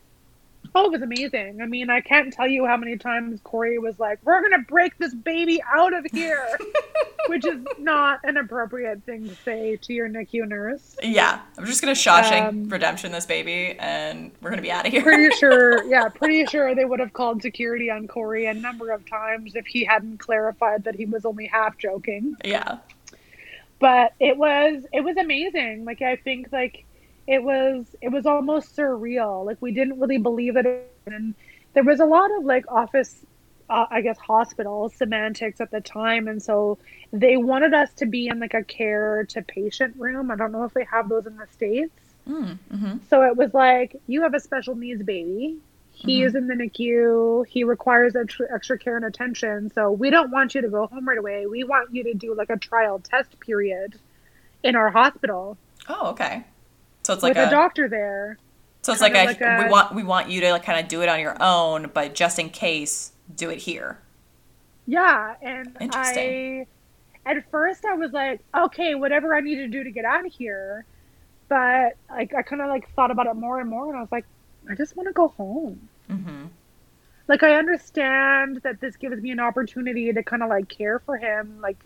Oh, it was amazing. I mean, I can't tell you how many times Corey was like, "We're gonna break this baby out of here," which is not an appropriate thing to say to your NICU nurse. Yeah, I'm just gonna Shawshank Um, Redemption this baby, and we're gonna be out of here. pretty sure, yeah, pretty sure they would have called security on Corey a number of times if he hadn't clarified that he was only half joking. yeah, But it was it was amazing. Like I think like it was it was almost surreal. Like we didn't really believe it, and there was a lot of like office. Uh, I guess hospital semantics at the time, and so they wanted us to be in like a care to patient room. I don't know if they have those in the states. Mm, mm-hmm. So it was like, you have a special needs baby. He mm-hmm. is in the NICU. He requires extra, extra care and attention. So we don't want you to go home right away. We want you to do like a trial test period in our hospital. Oh, okay. So it's like with a, a doctor there. So it's like, a, like a, we want we want you to like kind of do it on your own, but just in case, do it here. Yeah, and I at first I was like, okay, whatever I need to do to get out of here, but like I kind of like thought about it more and more, and I was like, I just want to go home. Mm-hmm. Like I understand that this gives me an opportunity to kind of like care for him, like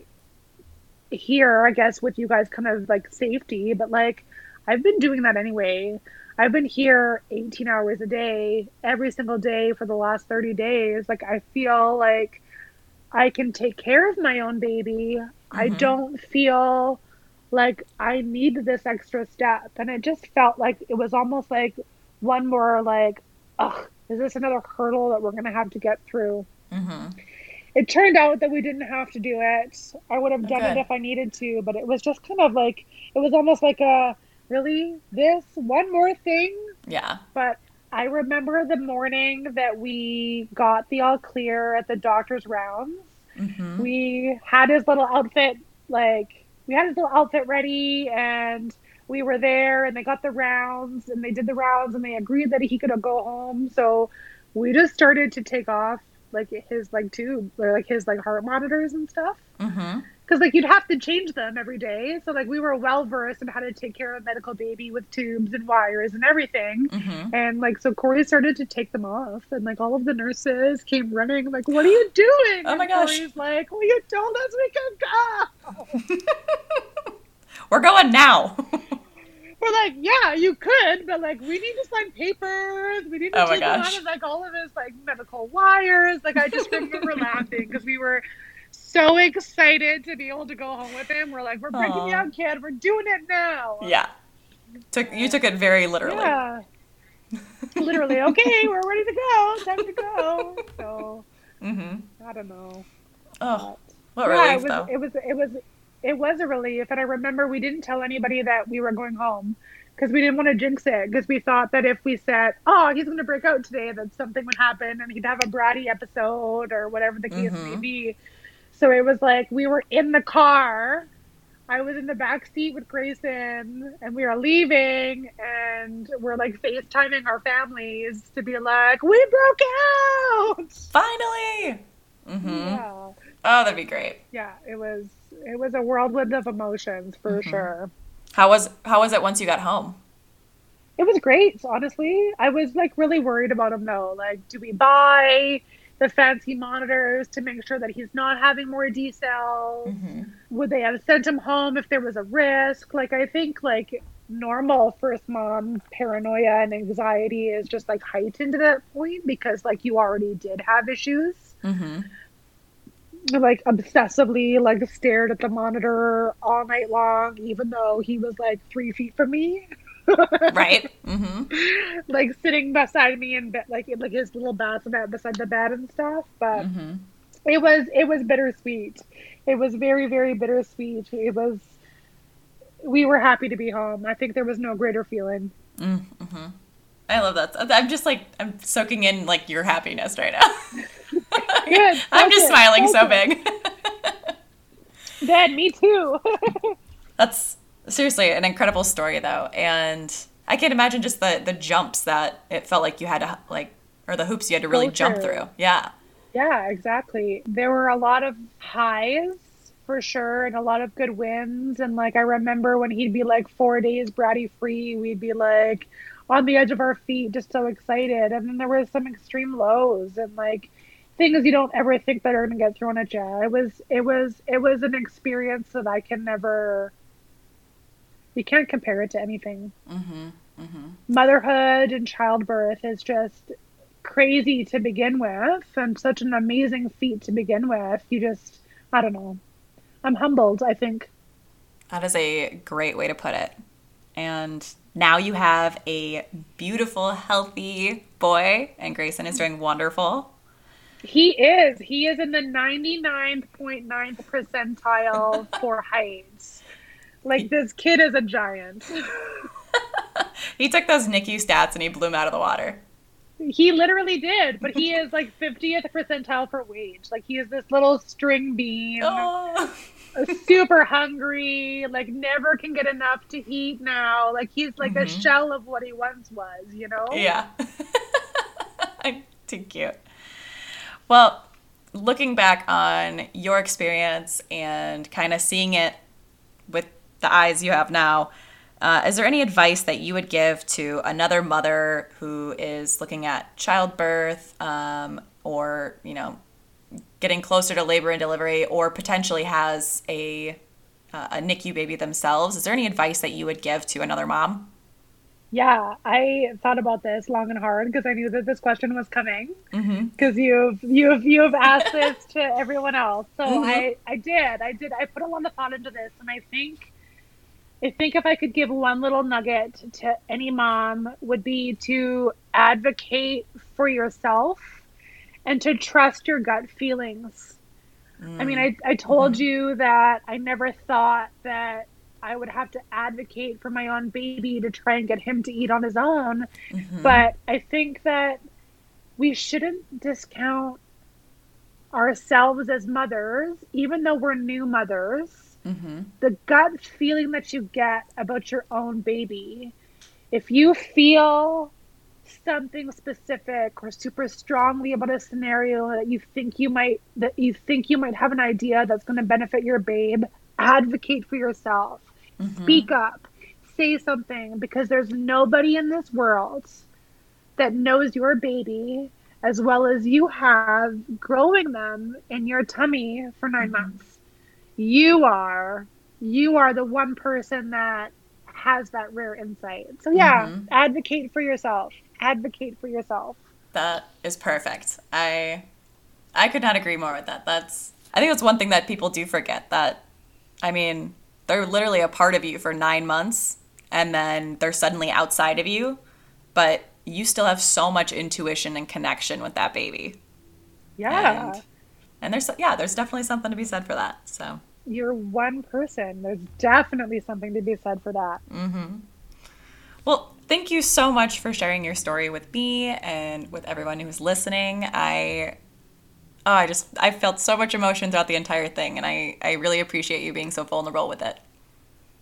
here, I guess, with you guys, kind of like safety, but like I've been doing that anyway. I've been here 18 hours a day, every single day for the last 30 days. Like, I feel like I can take care of my own baby. Mm-hmm. I don't feel like I need this extra step. And it just felt like it was almost like one more, like, ugh, is this another hurdle that we're going to have to get through? Mm-hmm. It turned out that we didn't have to do it. I would have done okay. it if I needed to, but it was just kind of like, it was almost like a, really this one more thing. Yeah. But i remember the morning that we got the all clear at the doctor's rounds. Mm-hmm. we had his little outfit like we had his little outfit ready and we were there and they got the rounds and they did the rounds and they agreed that he could go home. So we just started to take off like his like tube or like his like heart monitors and stuff mm-hmm because like you'd have to change them every day. So like we were well versed in how to take care of a medical baby with tubes and wires and everything. Mm-hmm. And like so Corey started to take them off, and like all of the nurses came running, like, "What are you doing?" Oh my and gosh! Corey's like, "Well, you told us we could go. we're going now." we're like, yeah, you could, but like we need to sign papers. We need to oh take a lot of like all of his like medical wires. Like I just remember laughing because we were so excited to be able to go home with him. We're like, we're breaking Aww. you out, kid. We're doing it now. Yeah. Took you took it very literally. Yeah. literally, okay, we're ready to go. Time to go. So mm-hmm. I don't know. Oh, what yeah, relief it was, though. It was it was it was a relief, and I remember we didn't tell anybody that we were going home because we didn't want to jinx it because we thought that if we said, "Oh, he's going to break out today," that something would happen and he'd have a bratty episode or whatever the case mm-hmm. may be. So it was like we were in the car. I was in the back seat with Greyson, and we were leaving, and we're like FaceTiming our families to be like, "We broke out finally!" Mm-hmm. Yeah. Oh, that'd be great. Yeah, it was. It was a whirlwind of emotions for mm-hmm. sure. How was How was it once you got home? It was great, honestly. I was like really worried about him though. Like, do we buy? the fancy monitors to make sure that he's not having more decels? Mm-hmm. Would they have sent him home if there was a risk? Like, I think like normal first mom paranoia and anxiety is just like heightened to that point because like you already did have issues. Mm-hmm. Like obsessively like stared at the monitor all night long, even though he was like three feet from me. right. Mm-hmm. Like sitting beside me in bed, like like his little bassinet beside the bed and stuff. But mm-hmm. it was it was bittersweet. It was very very bittersweet. It was. We were happy to be home. I think there was no greater feeling. Mm-hmm. I love that. I'm just like I'm soaking in like your happiness right now. Good. I'm just smiling so big. Dad, me too. That's seriously an incredible story though and i can't imagine just the the jumps that it felt like you had to like or the hoops you had to really jump through yeah yeah exactly there were a lot of highs for sure and a lot of good wins and like i remember when he'd be like four days bratty free we'd be like on the edge of our feet just so excited and then there was some extreme lows and like things you don't ever think that are going to get thrown at you it was it was it was an experience that i can never you can't compare it to anything. Mm-hmm, mm-hmm. Motherhood and childbirth is just crazy to begin with and such an amazing feat to begin with. You just, I don't know. I'm humbled, I think. That is a great way to put it. And now you have a beautiful, healthy boy, and Greyson is doing wonderful. He is. He is in the 99.9th percentile for height. Like this kid is a giant. he took those NICU stats and he blew them out of the water. He literally did, but he is like 50th percentile for wage. Like he is this little string bean, oh. Super hungry, like never can get enough to eat now. Like he's like mm-hmm. a shell of what he once was, you know? Yeah. I'm Too cute. Well, looking back on your experience and kind of seeing it with the eyes you have now, uh, is there any advice that you would give to another mother who is looking at childbirth um, or, you know, getting closer to labor and delivery or potentially has a, uh, a NICU baby themselves? Is there any advice that you would give to another mom? Yeah, I thought about this long and hard because I knew that this question was coming. Because mm-hmm. you've you've you've asked this to everyone else, so mm-hmm. I I did I did I put a lot of thought into this, and I think I think if I could give one little nugget to any mom would be to advocate for yourself and to trust your gut feelings. Mm. I mean, I, I told mm-hmm. you that I never thought that I would have to advocate for my own baby to try and get him to eat on his own. Mm-hmm. But I think that we shouldn't discount ourselves as mothers, even though we're new mothers mm-hmm. the gut feeling that you get about your own baby. If you feel something specific or super strongly about a scenario that you think you might that you think you might have an idea that's going to benefit your babe, advocate for yourself. Mm-hmm. Speak up. Say something because there's nobody in this world that knows your baby as well as you have growing them in your tummy for 9 mm-hmm. months you are you are the one person that has that rare insight. So yeah, mm-hmm. advocate for yourself. Advocate for yourself. That is perfect. I I could not agree more with that. That's I think that's one thing that people do forget that I mean, they're literally a part of you for 9 months and then they're suddenly outside of you, but you still have so much intuition and connection with that baby. Yeah. And, and there's yeah, there's definitely something to be said for that. So you're one person. There's definitely something to be said for that. Mm-hmm. Well, thank you so much for sharing your story with me and with everyone who's listening. I oh, I just I felt so much emotion throughout the entire thing and I I really appreciate you being so vulnerable with it.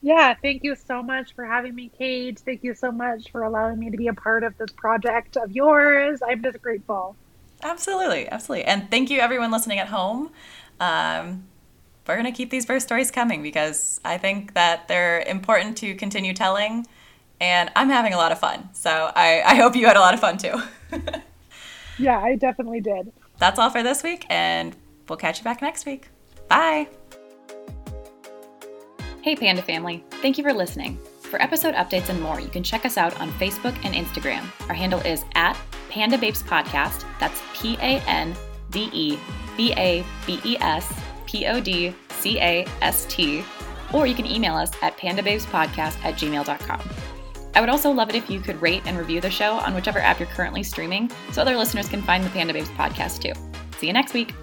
Yeah, thank you so much for having me, Kate. Thank you so much for allowing me to be a part of this project of yours. I'm just grateful. Absolutely, absolutely. And thank you everyone listening at home. Um, we're going to keep these birth stories coming because I think that they're important to continue telling. And I'm having a lot of fun. So I, I hope you had a lot of fun too. yeah, I definitely did. That's all for this week, and we'll catch you back next week. Bye. Hey, Pande family. Thank you for listening. For episode updates and more, you can check us out on Facebook and Instagram. Our handle is at Pande Babes Podcast. That's P A N D E B A B E S P O D C A S T, or you can email us at pandebabespodcast at gmail.com. I would also love it if you could rate and review the show on whichever app you're currently streaming so other listeners can find the Pande Babes podcast too. See you next week.